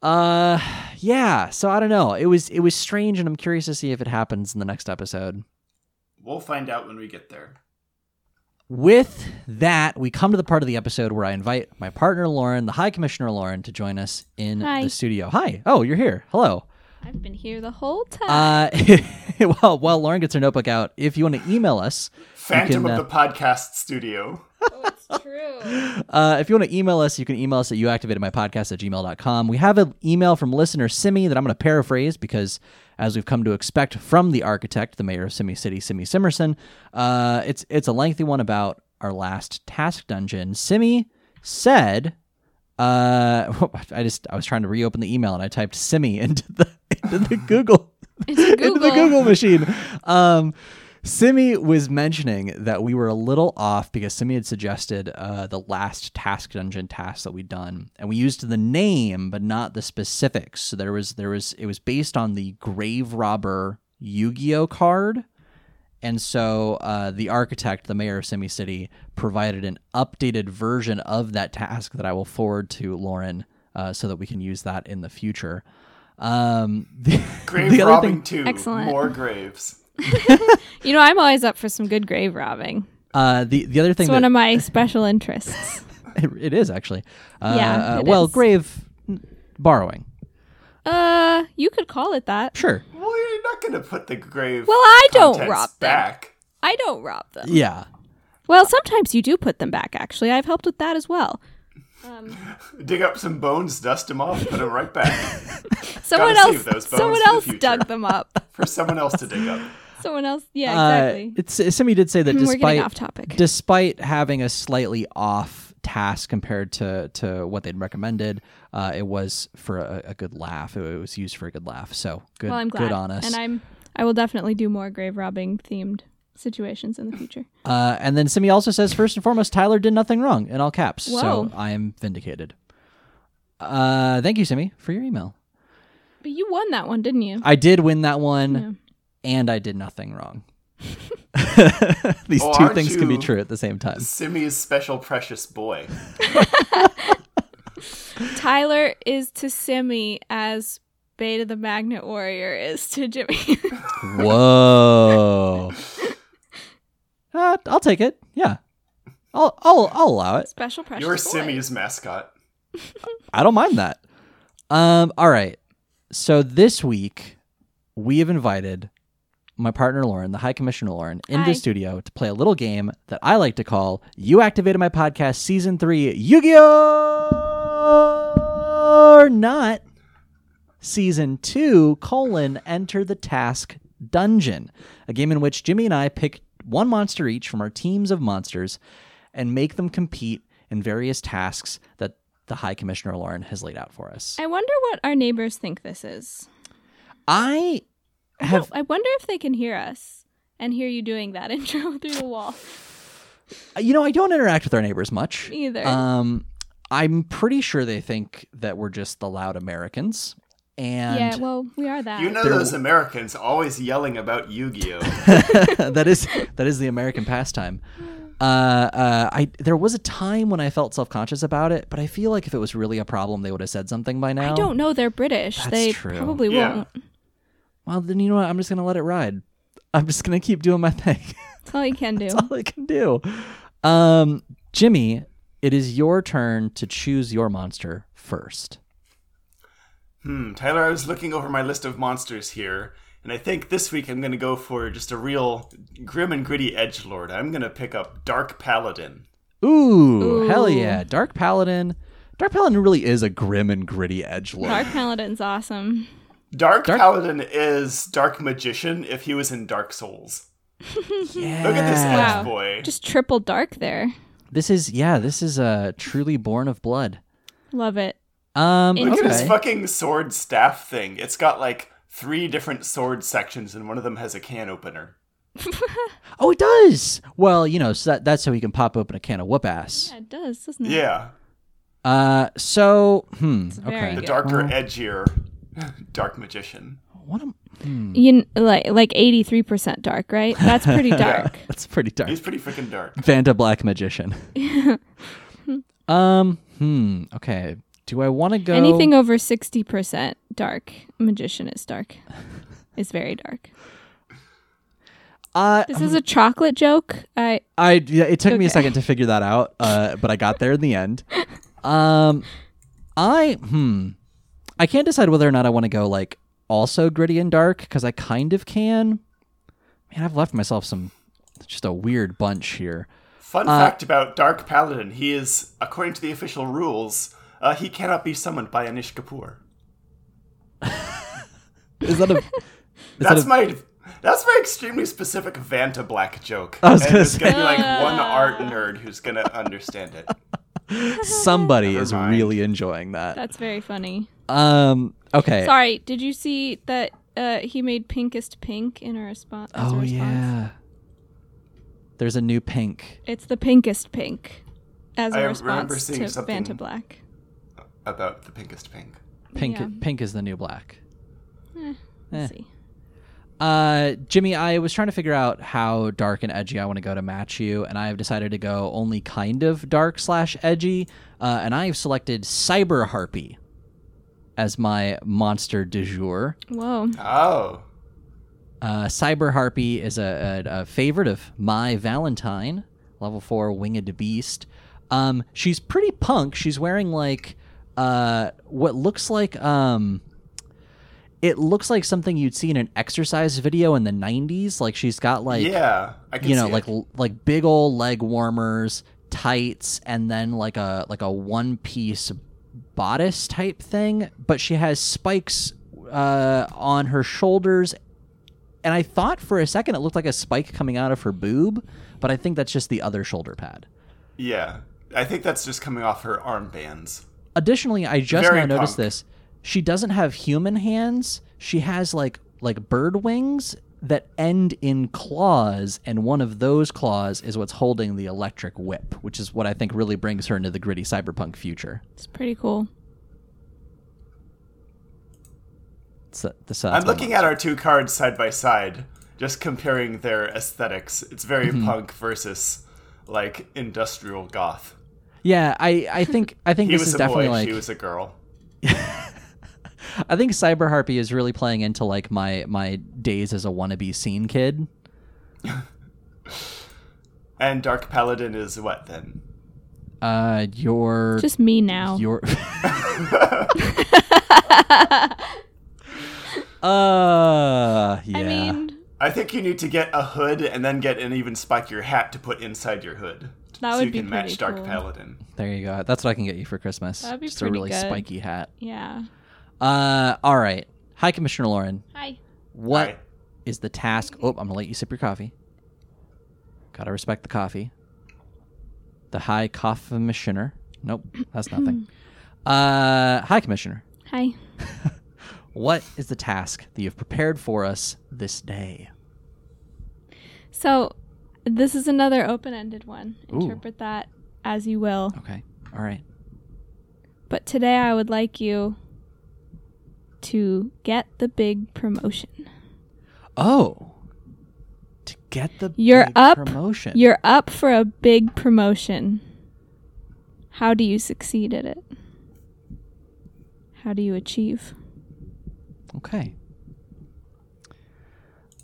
Uh, yeah. So I don't know. It was it was strange, and I'm curious to see if it happens in the next episode. We'll find out when we get there. With that, we come to the part of the episode where I invite my partner Lauren, the High Commissioner Lauren, to join us in Hi. the studio. Hi. Oh, you're here. Hello. I've been here the whole time. Uh, well, while Lauren gets her notebook out, if you want to email us, Phantom can, of uh, the podcast studio. oh, it's true. Uh, if you want to email us, you can email us at youactivatedmypodcast at gmail.com. We have an email from listener Simi that I'm going to paraphrase because, as we've come to expect from the architect, the mayor of Simi City, Simi Simerson, uh, it's, it's a lengthy one about our last task dungeon. Simi said, uh, I just I was trying to reopen the email and I typed Simi into the into the Google Into into the Google. Google machine. Um, Simi was mentioning that we were a little off because Simi had suggested uh, the last task dungeon task that we'd done, and we used the name but not the specifics. So there was there was it was based on the Grave Robber Yu-Gi-Oh card. And so uh, the architect, the mayor of Simi City, provided an updated version of that task that I will forward to Lauren uh, so that we can use that in the future. Um, the, Grave the other robbing thing, two. Excellent. More graves. You know, I'm always up for some good grave robbing. uh, the the other thing It's that, one of my special interests. It, it is actually. Uh, Yeah, uh, well, is. grave borrowing. Uh, you could call it that. Sure. Well, you're not going to put the grave. Well, I don't contents rob them. back. I don't rob them. Yeah. Well, sometimes you do put them back. Actually, I've helped with that as well. Um, Dig up some bones, dust them off, put them right back someone else, those bones someone for the else dug them up. for someone else to dig up. Someone else, yeah, Uh, exactly. it's Simi did say that We're getting despite off topic. despite having a slightly off task compared to to what they'd recommended, uh, it was for a, a good laugh. It, was used for a good laugh. So good. well, I'm glad, Good on us. and I'm I will definitely do more grave robbing themed situations in the future. Uh, and then Simi also says, first and foremost, Tyler did nothing wrong in all caps. So I am vindicated. Uh, thank you, Simi, for your email. But you won that one, didn't you? I did win that one. And I did nothing wrong. These Oh, 2 things can be true at the same time. Simi's special precious boy. Tyler is to Simi as Beta the Magnet Warrior is to Jimmy. Whoa. Uh, I'll take it. Yeah. I'll I'll I'll allow it. Special precious. You're boy. Simi's mascot. I don't mind that. Um all right. So this week we have invited my partner Lauren, the High Commissioner Lauren, into Hi. studio to play a little game that I like to call You Activated My Podcast Season 3 Yu-Gi-Oh! or Not Season 2 colon Enter the Task Dungeon, a game in which Jimmy and I pick one monster each from our teams of monsters and make them compete in various tasks that the High Commissioner Lauren has laid out for us. I wonder what our neighbors think this is. I have I wonder if they can hear us and hear you doing that intro through the wall. you know, I don't interact with our neighbors much. Me either. Um, I'm pretty sure they think that we're just the loud Americans. And yeah, well, we are that. You know There- those Americans always yelling about Yu-Gi-Oh. that is that is the American pastime. Uh, uh, I there was a time when I felt self conscious about it, but I feel like if it was really a problem, they would have said something by now. I don't know. They're British. That's they true. probably Yeah. won't. Well, then you know what? I'm just gonna let it ride. I'm just gonna keep doing my thing. That's all you can do. That's all I can do. Um, Jimmy, it is your turn to choose your monster first. Hmm, Tyler, I was looking over my list of monsters here, and I think this week I'm gonna go for just a real grim and gritty edge lord. I'm gonna pick up Dark Paladin. Ooh, Ooh. hell yeah. Dark Paladin. Dark Paladin really is a grim and gritty edge lord. Dark Paladin's awesome. Dark, Dark- Paladin is Dark Magician if he was in Dark Souls. yeah. Look at this edge Wow. boy. Just triple dark there. This is yeah, this is uh truly born of blood. Love it. Um Look Look at this fucking sword staff thing. It's got like three different sword sections, and one of them has a can opener. Oh, it does. Well, you know, so that, that's so he can pop open a can of whoop ass. Yeah, it does, doesn't it? Yeah, Uh so, hmm, very okay. the darker, Well- edgier Dark Magician. What am hmm. You like like eighty three percent dark, right? That's pretty dark. That's pretty dark. He's pretty freaking dark. Vanta Black Magician. um, hmm, okay. Do I want to go Anything over sixty percent dark, magician is dark. Is very dark. Uh, This is a chocolate joke. I I yeah, it took me a second to figure that out, uh, but I got there in the end. Um, I hmm, I can't decide whether or not I want to go like also gritty and dark because I kind of can. Man, I've left myself some just a weird bunch here. Fun Uh, fact about Dark Paladin: he is, according to the official rules, uh, he cannot be summoned by Anish Kapoor. Is that a? Is That's that a, my that's my extremely specific Vanta Black joke. I was and gonna there's gonna be like one art nerd who's gonna understand it. somebody Never is mind. really enjoying that. that's very funny. Um. Okay. Sorry, did you see that uh, he made pinkest pink in a response? as a Oh response? yeah. There's a new pink. It's the pinkest pink as a I response remember seeing to something- Vanta Black. About the pinkest pink. Pink. Yeah. Pink is the new black. Eh, Eh. we'll see. Uh, Jimmy, I was trying to figure out how dark and edgy I want to go to match you, and I have decided to go only kind of dark slash edgy, uh, and I have selected Cyber Harpie as my monster du jour. Whoa. Oh, Uh, Cyber Harpie is a, a, a favorite of Mai Valentine, level four winged beast. Um, she's pretty punk. She's wearing like uh, what looks like um, it looks like something you'd see in an exercise video in the '90s. Like she's got like yeah, I can you know see like it. l- like big old leg warmers, tights, and then like a like a one piece bodice type thing. But she has spikes uh, on her shoulders, and I thought for a second it looked like a spike coming out of her boob, but I think that's just the other shoulder pad. Yeah, I think that's just coming off her armbands. Additionally, I just Very now noticed punk. this. She doesn't have human hands. She has like like bird wings that end in claws, and one of those claws is what's holding the electric whip, which is what I think really brings her into the gritty cyberpunk future. It's pretty cool. So, so I'm looking at our two cards side by side, just comparing their aesthetics. It's very Mm-hmm. punk versus like industrial goth. Yeah, I, I think I think He this was is a definitely boy, like she was a girl. I think Cyber Harpie is really playing into like my my days as a wannabe scene kid. And Dark Paladin is what then? Uh, your Just me now. your. uh, yeah. I mean, I think you need to get a hood and then get an even spikier hat to put inside your hood. That so would you be can match pretty Dark. Paladin. there you go. That's what I can get you for Christmas. That'd be Just a really good. spiky hat. yeah. Uh, all right. Hi, Commissioner Lauren. Hi. What is Hi. the task? Oh, I'm gonna let you sip your coffee. Gotta respect the coffee. The High Commissioner. Nope, that's nothing. uh, Hi, Commissioner. Hi. What is the task that you've prepared for us this day? So, this is another open-ended one. Ooh. Interpret that as you will. Okay. All right. But today I would like you to get the big promotion. Oh. To get the You're big up. promotion. You're up for a big promotion. How do you succeed at it? How do you achieve? Okay.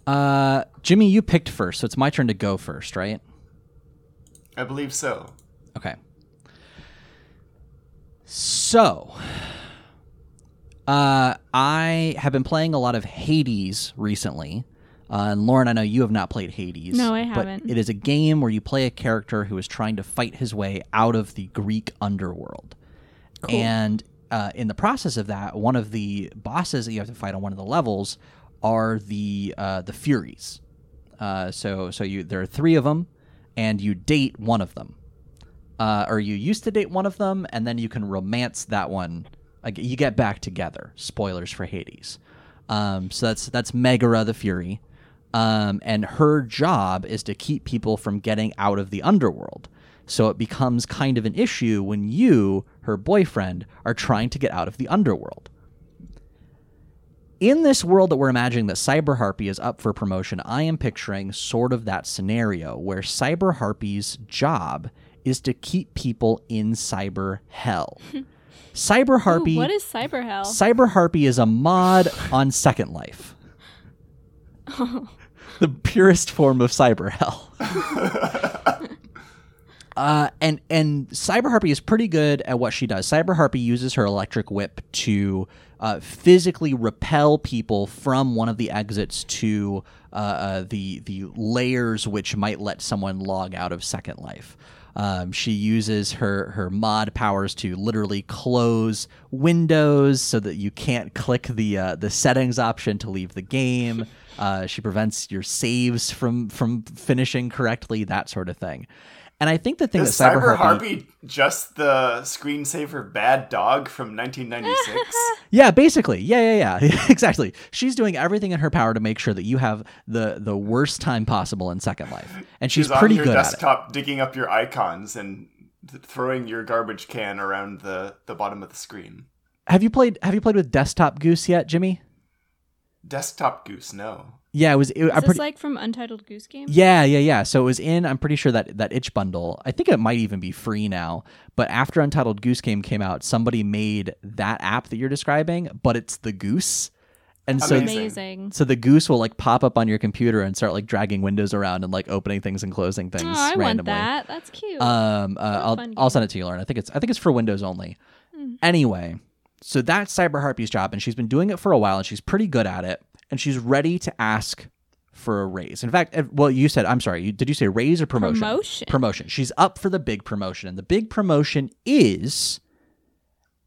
Uh, Jimmy, you picked first, so it's my turn to go first, right? I believe so. Okay. So, uh, I have been playing a lot of Hades recently. Uh, and Lauren, I know you have not played Hades. No, I haven't. it is a game where you play a character who is trying to fight his way out of the Greek underworld. And uh, in the process of that, one of the bosses that you have to fight on one of the levels are the uh, the Furies. Uh, so so you there are three of them, and you date one of them uh, or you used to date one of them, and then you can romance that one. Like you get back together. Spoilers for Hades. Um, so that's that's Megara the Fury, um, and her job is to keep people from getting out of the underworld. So it becomes kind of an issue when you, her boyfriend, are trying to get out of the underworld. In this world that we're imagining that Cyber Harpie is up for promotion, I am picturing sort of that scenario where Cyber Harpie's job is to keep people in cyber hell. Cyber Harpie Ooh, what is cyber hell? Cyber Harpie is a mod on Second Life. the purest form of cyber hell. Uh, and and Cyber Harpie is pretty good at what she does. Cyber Harpie uses her electric whip to uh, physically repel people from one of the exits to uh, uh, the the layers which might let someone log out of Second Life. Um, she uses her her mod powers to literally close windows so that you can't click the uh, the settings option to leave the game. Uh, she prevents your saves from from finishing correctly, that sort of thing. And I think the thing Is that Cyber, Cyber Harpie, Harpie just the screensaver bad dog from 1996? yeah, basically, yeah, yeah, yeah, exactly. She's doing everything in her power to make sure that you have the the worst time possible in Second Life, and she's, on pretty your good at it. desktop digging up your icons and th- throwing your garbage can around the, the bottom of the screen. Have you played Have you played with Desktop Goose yet, Jimmy? Desktop Goose, no. Yeah, it was. It, is I'm this pretty, like from Untitled Goose Game? Yeah, yeah, yeah. So it was in. I'm pretty sure that that itch bundle. I think it might even be free now. But after Untitled Goose Game came out, somebody made that app that you're describing, but it's the goose, and so Amazing. Amazing. so the goose will like pop up on your computer and start like dragging windows around and like opening things and closing things Oh, I randomly. want that. That's cute. Um, uh, I'll fun I'll send it to you, Lauren. I think it's I think it's for Windows only. Hmm. Anyway, so that's Cyber Harpie's job, and she's been doing it for a while, and she's pretty good at it, and she's ready to ask for a raise. In fact, well, you said I'm sorry. You, did you say raise or promotion? Promotion. Promotion. She's up for the big promotion, and the big promotion is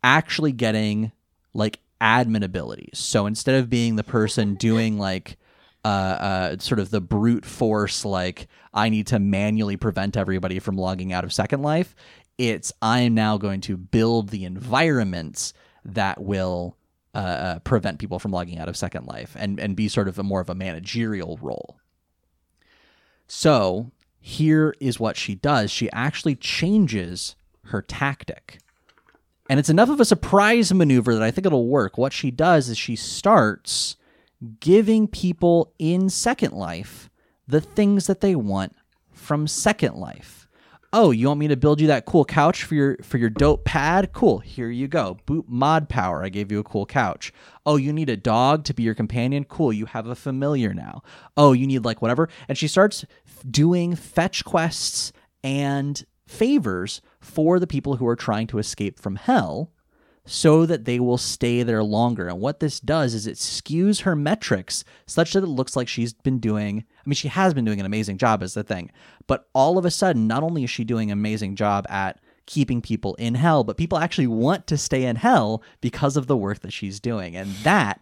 actually getting like admin abilities. So instead of being the person doing like uh, uh, sort of the brute force, like I need to manually prevent everybody from logging out of Second Life, it's I'm now going to build the environments that will uh, uh, prevent people from logging out of Second Life and and be sort of a more of a managerial role. So here is what she does. She actually changes her tactic. And it's enough of a surprise maneuver that I think it'll work. What she does is she starts giving people in Second Life the things that they want from Second Life. Oh, you want me to build you that cool couch for your for your dope pad? Cool. Here you go. Boot mod power. I gave you a cool couch. Oh, you need a dog to be your companion? Cool. You have a familiar now. Oh, you need like whatever. And she starts doing fetch quests and favors for the people who are trying to escape from hell so that they will stay there longer. And what this does is it skews her metrics such that it looks like she's been doing, I mean, she has been doing an amazing job, is the thing. But all of a sudden, not only is she doing an amazing job at keeping people in hell, but people actually want to stay in hell because of the work that she's doing. And that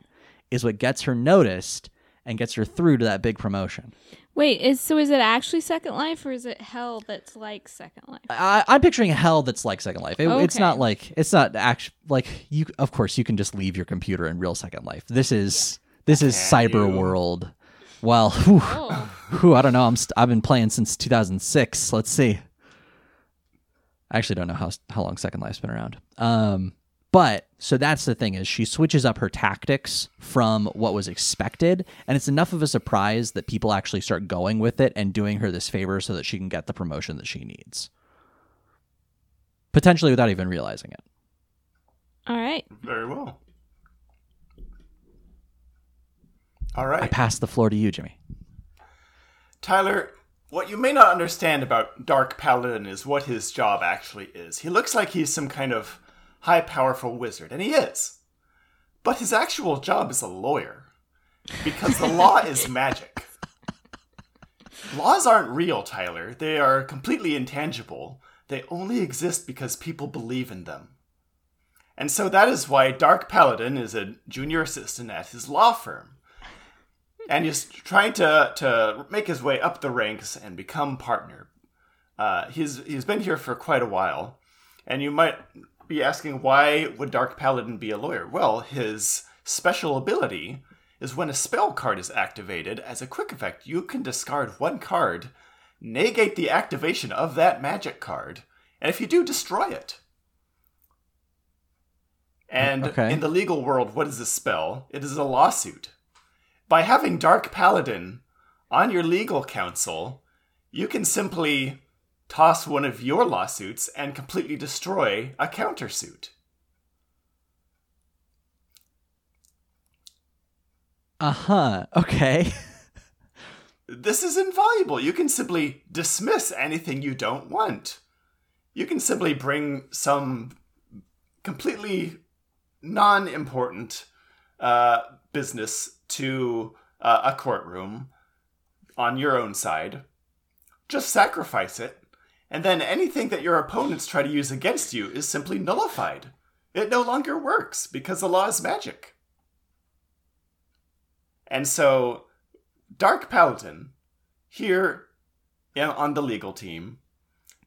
is what gets her noticed and gets her through to that big promotion. Wait, is so is it actually Second Life or is it hell that's like Second Life? I, I'm picturing hell that's like Second Life. It, It's not like it's not actually like you. Of course, you can just leave your computer in real Second Life. This is this is Can cyber you? world. Well, whew, Oh, whew, I don't know. I'm st- I've been playing since 2006. Let's see. I actually don't know how how long Second Life's been around. Um, but so that's the thing is she switches up her tactics from what was expected, and it's enough of a surprise that people actually start going with it and doing her this favor so that she can get the promotion that she needs, potentially without even realizing it. all right. Very well. All right. I pass the floor to you, Jimmy. Tyler, what you may not understand about Dark Paladin is what his job actually is. He looks like he's some kind of high powerful wizard, and he is. But his actual job is a lawyer. Because the law is magic. Laws aren't real, Tyler. They are completely intangible. They only exist because people believe in them. And so that is why Dark Paladin is a junior assistant at his law firm and he's trying to to make his way up the ranks and become partner. Uh, he's he's been here for quite a while, and you might be asking why would Dark Paladin be a lawyer? Well, his special ability is when a spell card is activated as a quick effect, you can discard one card, negate the activation of that magic card, and if you do, destroy it. And Okay. in the legal world, what is a spell? It is a lawsuit by having Dark Paladin on your legal counsel, you can simply toss one of your lawsuits and completely destroy a countersuit. Uh huh. Okay. This is invaluable. You can simply dismiss anything you don't want. You can simply bring some completely non important uh, business to uh, a courtroom on your own side. Just sacrifice it, and then anything that your opponents try to use against you is simply nullified. It no longer works because the law is magic. And so, Dark Paladin, here on the legal team,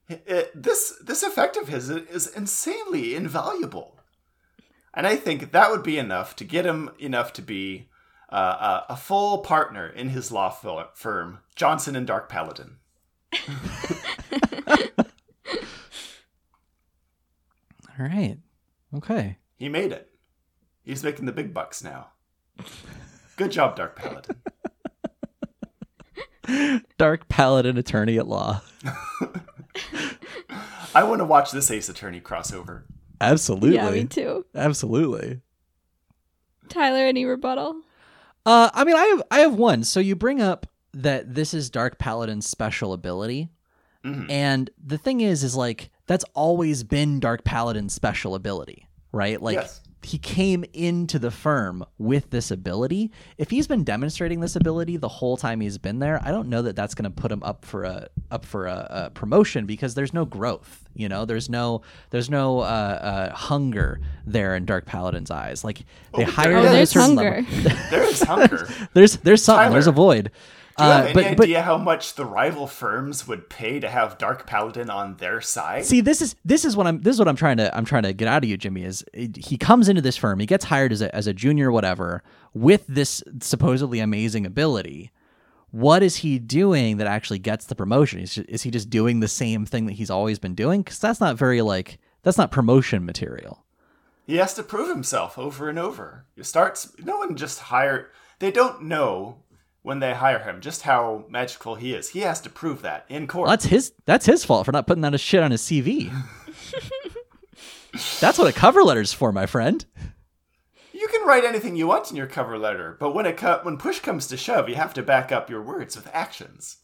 it, this this effect of his is insanely invaluable, and I think that would be enough to get him enough to be uh, a, a full partner in his law firm, Johnson and Dark Paladin. All right. Okay. He made it. He's making the big bucks now. Good job, Dark Paladin. Dark Paladin attorney at law. I want to watch this Ace Attorney crossover. Absolutely. Yeah, me too. Absolutely. Tyler, any rebuttal? Uh, I mean, I have I have one. So you bring up that this is Dark Paladin's special ability, Mhm. and the thing is, is like that's always been Dark Paladin's special ability, right? Like Yes. he came into the firm with this ability. If he's been demonstrating this ability the whole time he's been there, I don't know that that's going to put him up for a up for a, a promotion because there's no growth. You know, there's no there's no uh, uh, hunger there in Dark Paladin's eyes. Like they Oh, hire there him Oh, at a there's hunger. There is hunger. Do there's there's something. Tyler, there's a void. You have Uh, any but but idea how much the rival firms would pay to have Dark Paladin on their side? see, this is this is what I'm this is what I'm trying to I'm trying to get out of you, Jimmy. Is he comes into this firm, he gets hired as a as a junior, whatever, with this supposedly amazing ability. What is he doing that actually gets the promotion? Is, is he just doing the same thing that he's always been doing? Because that's not very like that's not promotion material. He has to prove himself over and over. It starts. No one just hire. They don't know when they hire him just how magical he is. He has to prove that in court. Well, that's his that's his fault for not putting that shit on his CV. that's what a cover letter's for, my friend. You can write anything you want in your cover letter, but when it co- when push comes to shove, you have to back up your words with actions.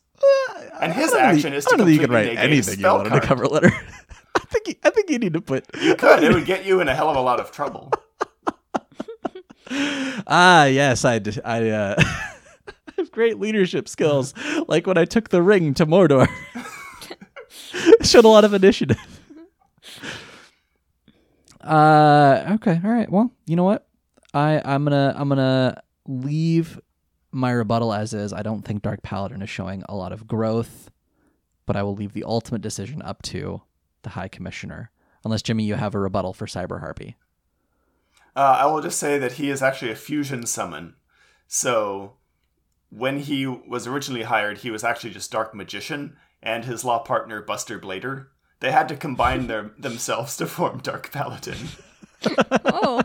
And his action is I to think you can write anything you want in a cover letter. I think you, I think you need to put You could. It would get you in a hell of a lot of trouble. Ah, yes, I uh, have great leadership skills, like when I took the ring to Mordor. Showed a lot of initiative. Uh, okay, all right. Well, you know what? I I'm gonna I'm gonna leave my rebuttal as is. I don't think Dark Paladin is showing a lot of growth, but I will leave the ultimate decision up to the High Commissioner. Unless Jimmy, you have a rebuttal for Cyber Harpie. Uh, I will just say that he is actually a fusion summon. So when he was originally hired, he was actually just Dark Magician and his law partner Buster Blader. They had to combine their themselves to form Dark Paladin. Oh,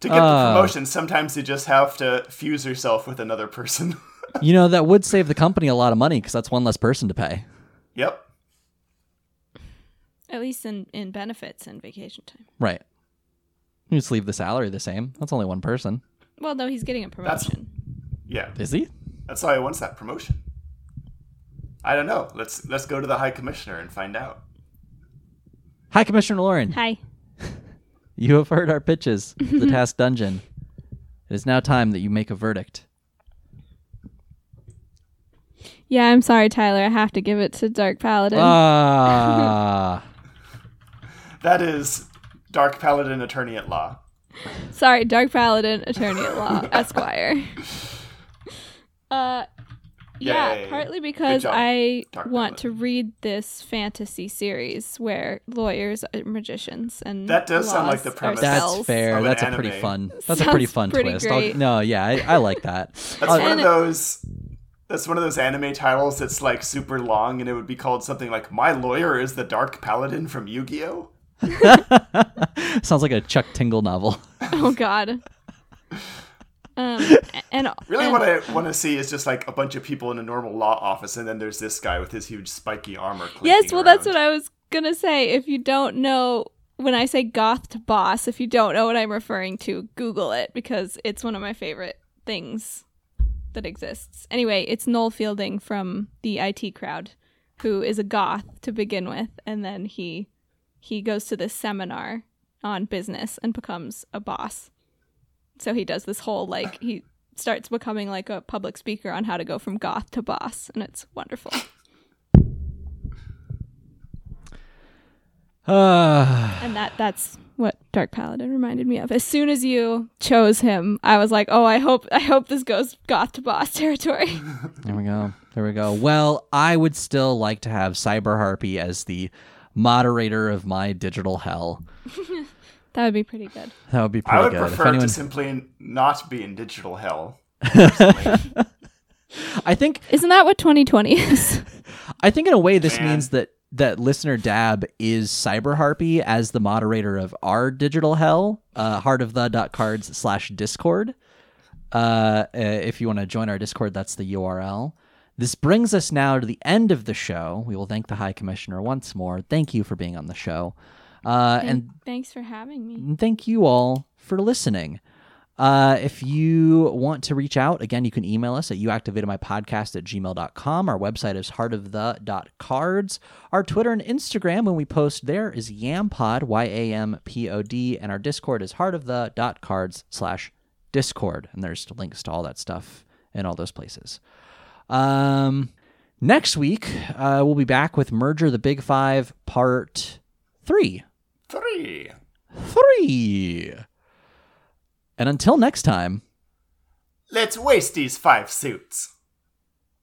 To get the Ah. promotion, sometimes you just have to fuse yourself with another person. You know that would save the company a lot of money because that's one less person to pay. yep. at least in in benefits and vacation time. Right. You just leave the salary the same. That's only one person. Well, no, he's getting a That's- promotion. Yeah. Is he? That's why he wants that promotion. I don't know. Let's let's go to the High Commissioner and find out. Hi, Commissioner Lauren. Hi. You have heard our pitches. the Task Dungeon. It is now time that you make a verdict. Yeah, I'm sorry, Tyler. I have to give it to Dark Paladin. Ah. That is Dark Paladin Attorney at Law. Sorry, Dark Paladin, Attorney at Law, Esquire. Uh, yeah, Yay. partly because job, I Dark want Paladin. to read this fantasy series where lawyers are magicians and That does sound like the are premise. That's spells. fair. Of an That's a pretty anime. fun. That's a pretty Sounds fun pretty twist. I'll- great. no, yeah, I, I like that. That's Uh, one of it- those. That's one of those anime titles that's like super long, and it would be called something like "My Lawyer is the Dark Paladin from Yu-Gi-Oh." Sounds like a Chuck Tingle novel. Oh God. Um, and Really, and- what I want to see is just like a bunch of people in a normal law office, and then there's this guy with his huge spiky armor. Yes, well, that's what I was gonna say. If you don't know when I say goth to boss, if you don't know what I'm referring to, Google it because it's one of my favorite things that exists. Anyway, it's Noel Fielding from the IT crowd, who is a goth to begin with, and then he he goes to this seminar on business and becomes a boss. So he does this whole like he starts becoming like a public speaker on how to go from goth to boss, and it's wonderful. Ah. And that that's what Dark Paladin reminded me of. As soon as you chose him, I was like, "Oh, I hope I hope this goes goth to boss territory." There we go. There we go. Well, I would still like to have Cyber Harpie as the moderator of my digital hell. that would be pretty good. That would be pretty good. I would good. prefer if anyone, to simply not be in digital hell. I think Isn't that what 2020 is? I think in a way this Man. means that that listener Dab is Cyber Harpie as the moderator of our digital hell, uh, heart of the dot cards slash Discord. Uh, uh, if you want to join our Discord, that's the URL. This brings us now to the end of the show. We will thank the High Commissioner once more. Thank you for being on the show. Uh, and thanks for having me. and thank you all for listening. Uh, if you want to reach out, again, you can email us at youactivatedmypodcast at gmail.com. Our website is heartofthe.cards. Our Twitter and Instagram, when we post there, is yampod, Y-A-M-P-O-D, and our Discord is heartofthe.cards slash discord. And there's links to all that stuff in all those places. Um, next week, uh, we'll be back with Merger the Big Five Part 3 Three. three. And until next time, Let's waste these five suits.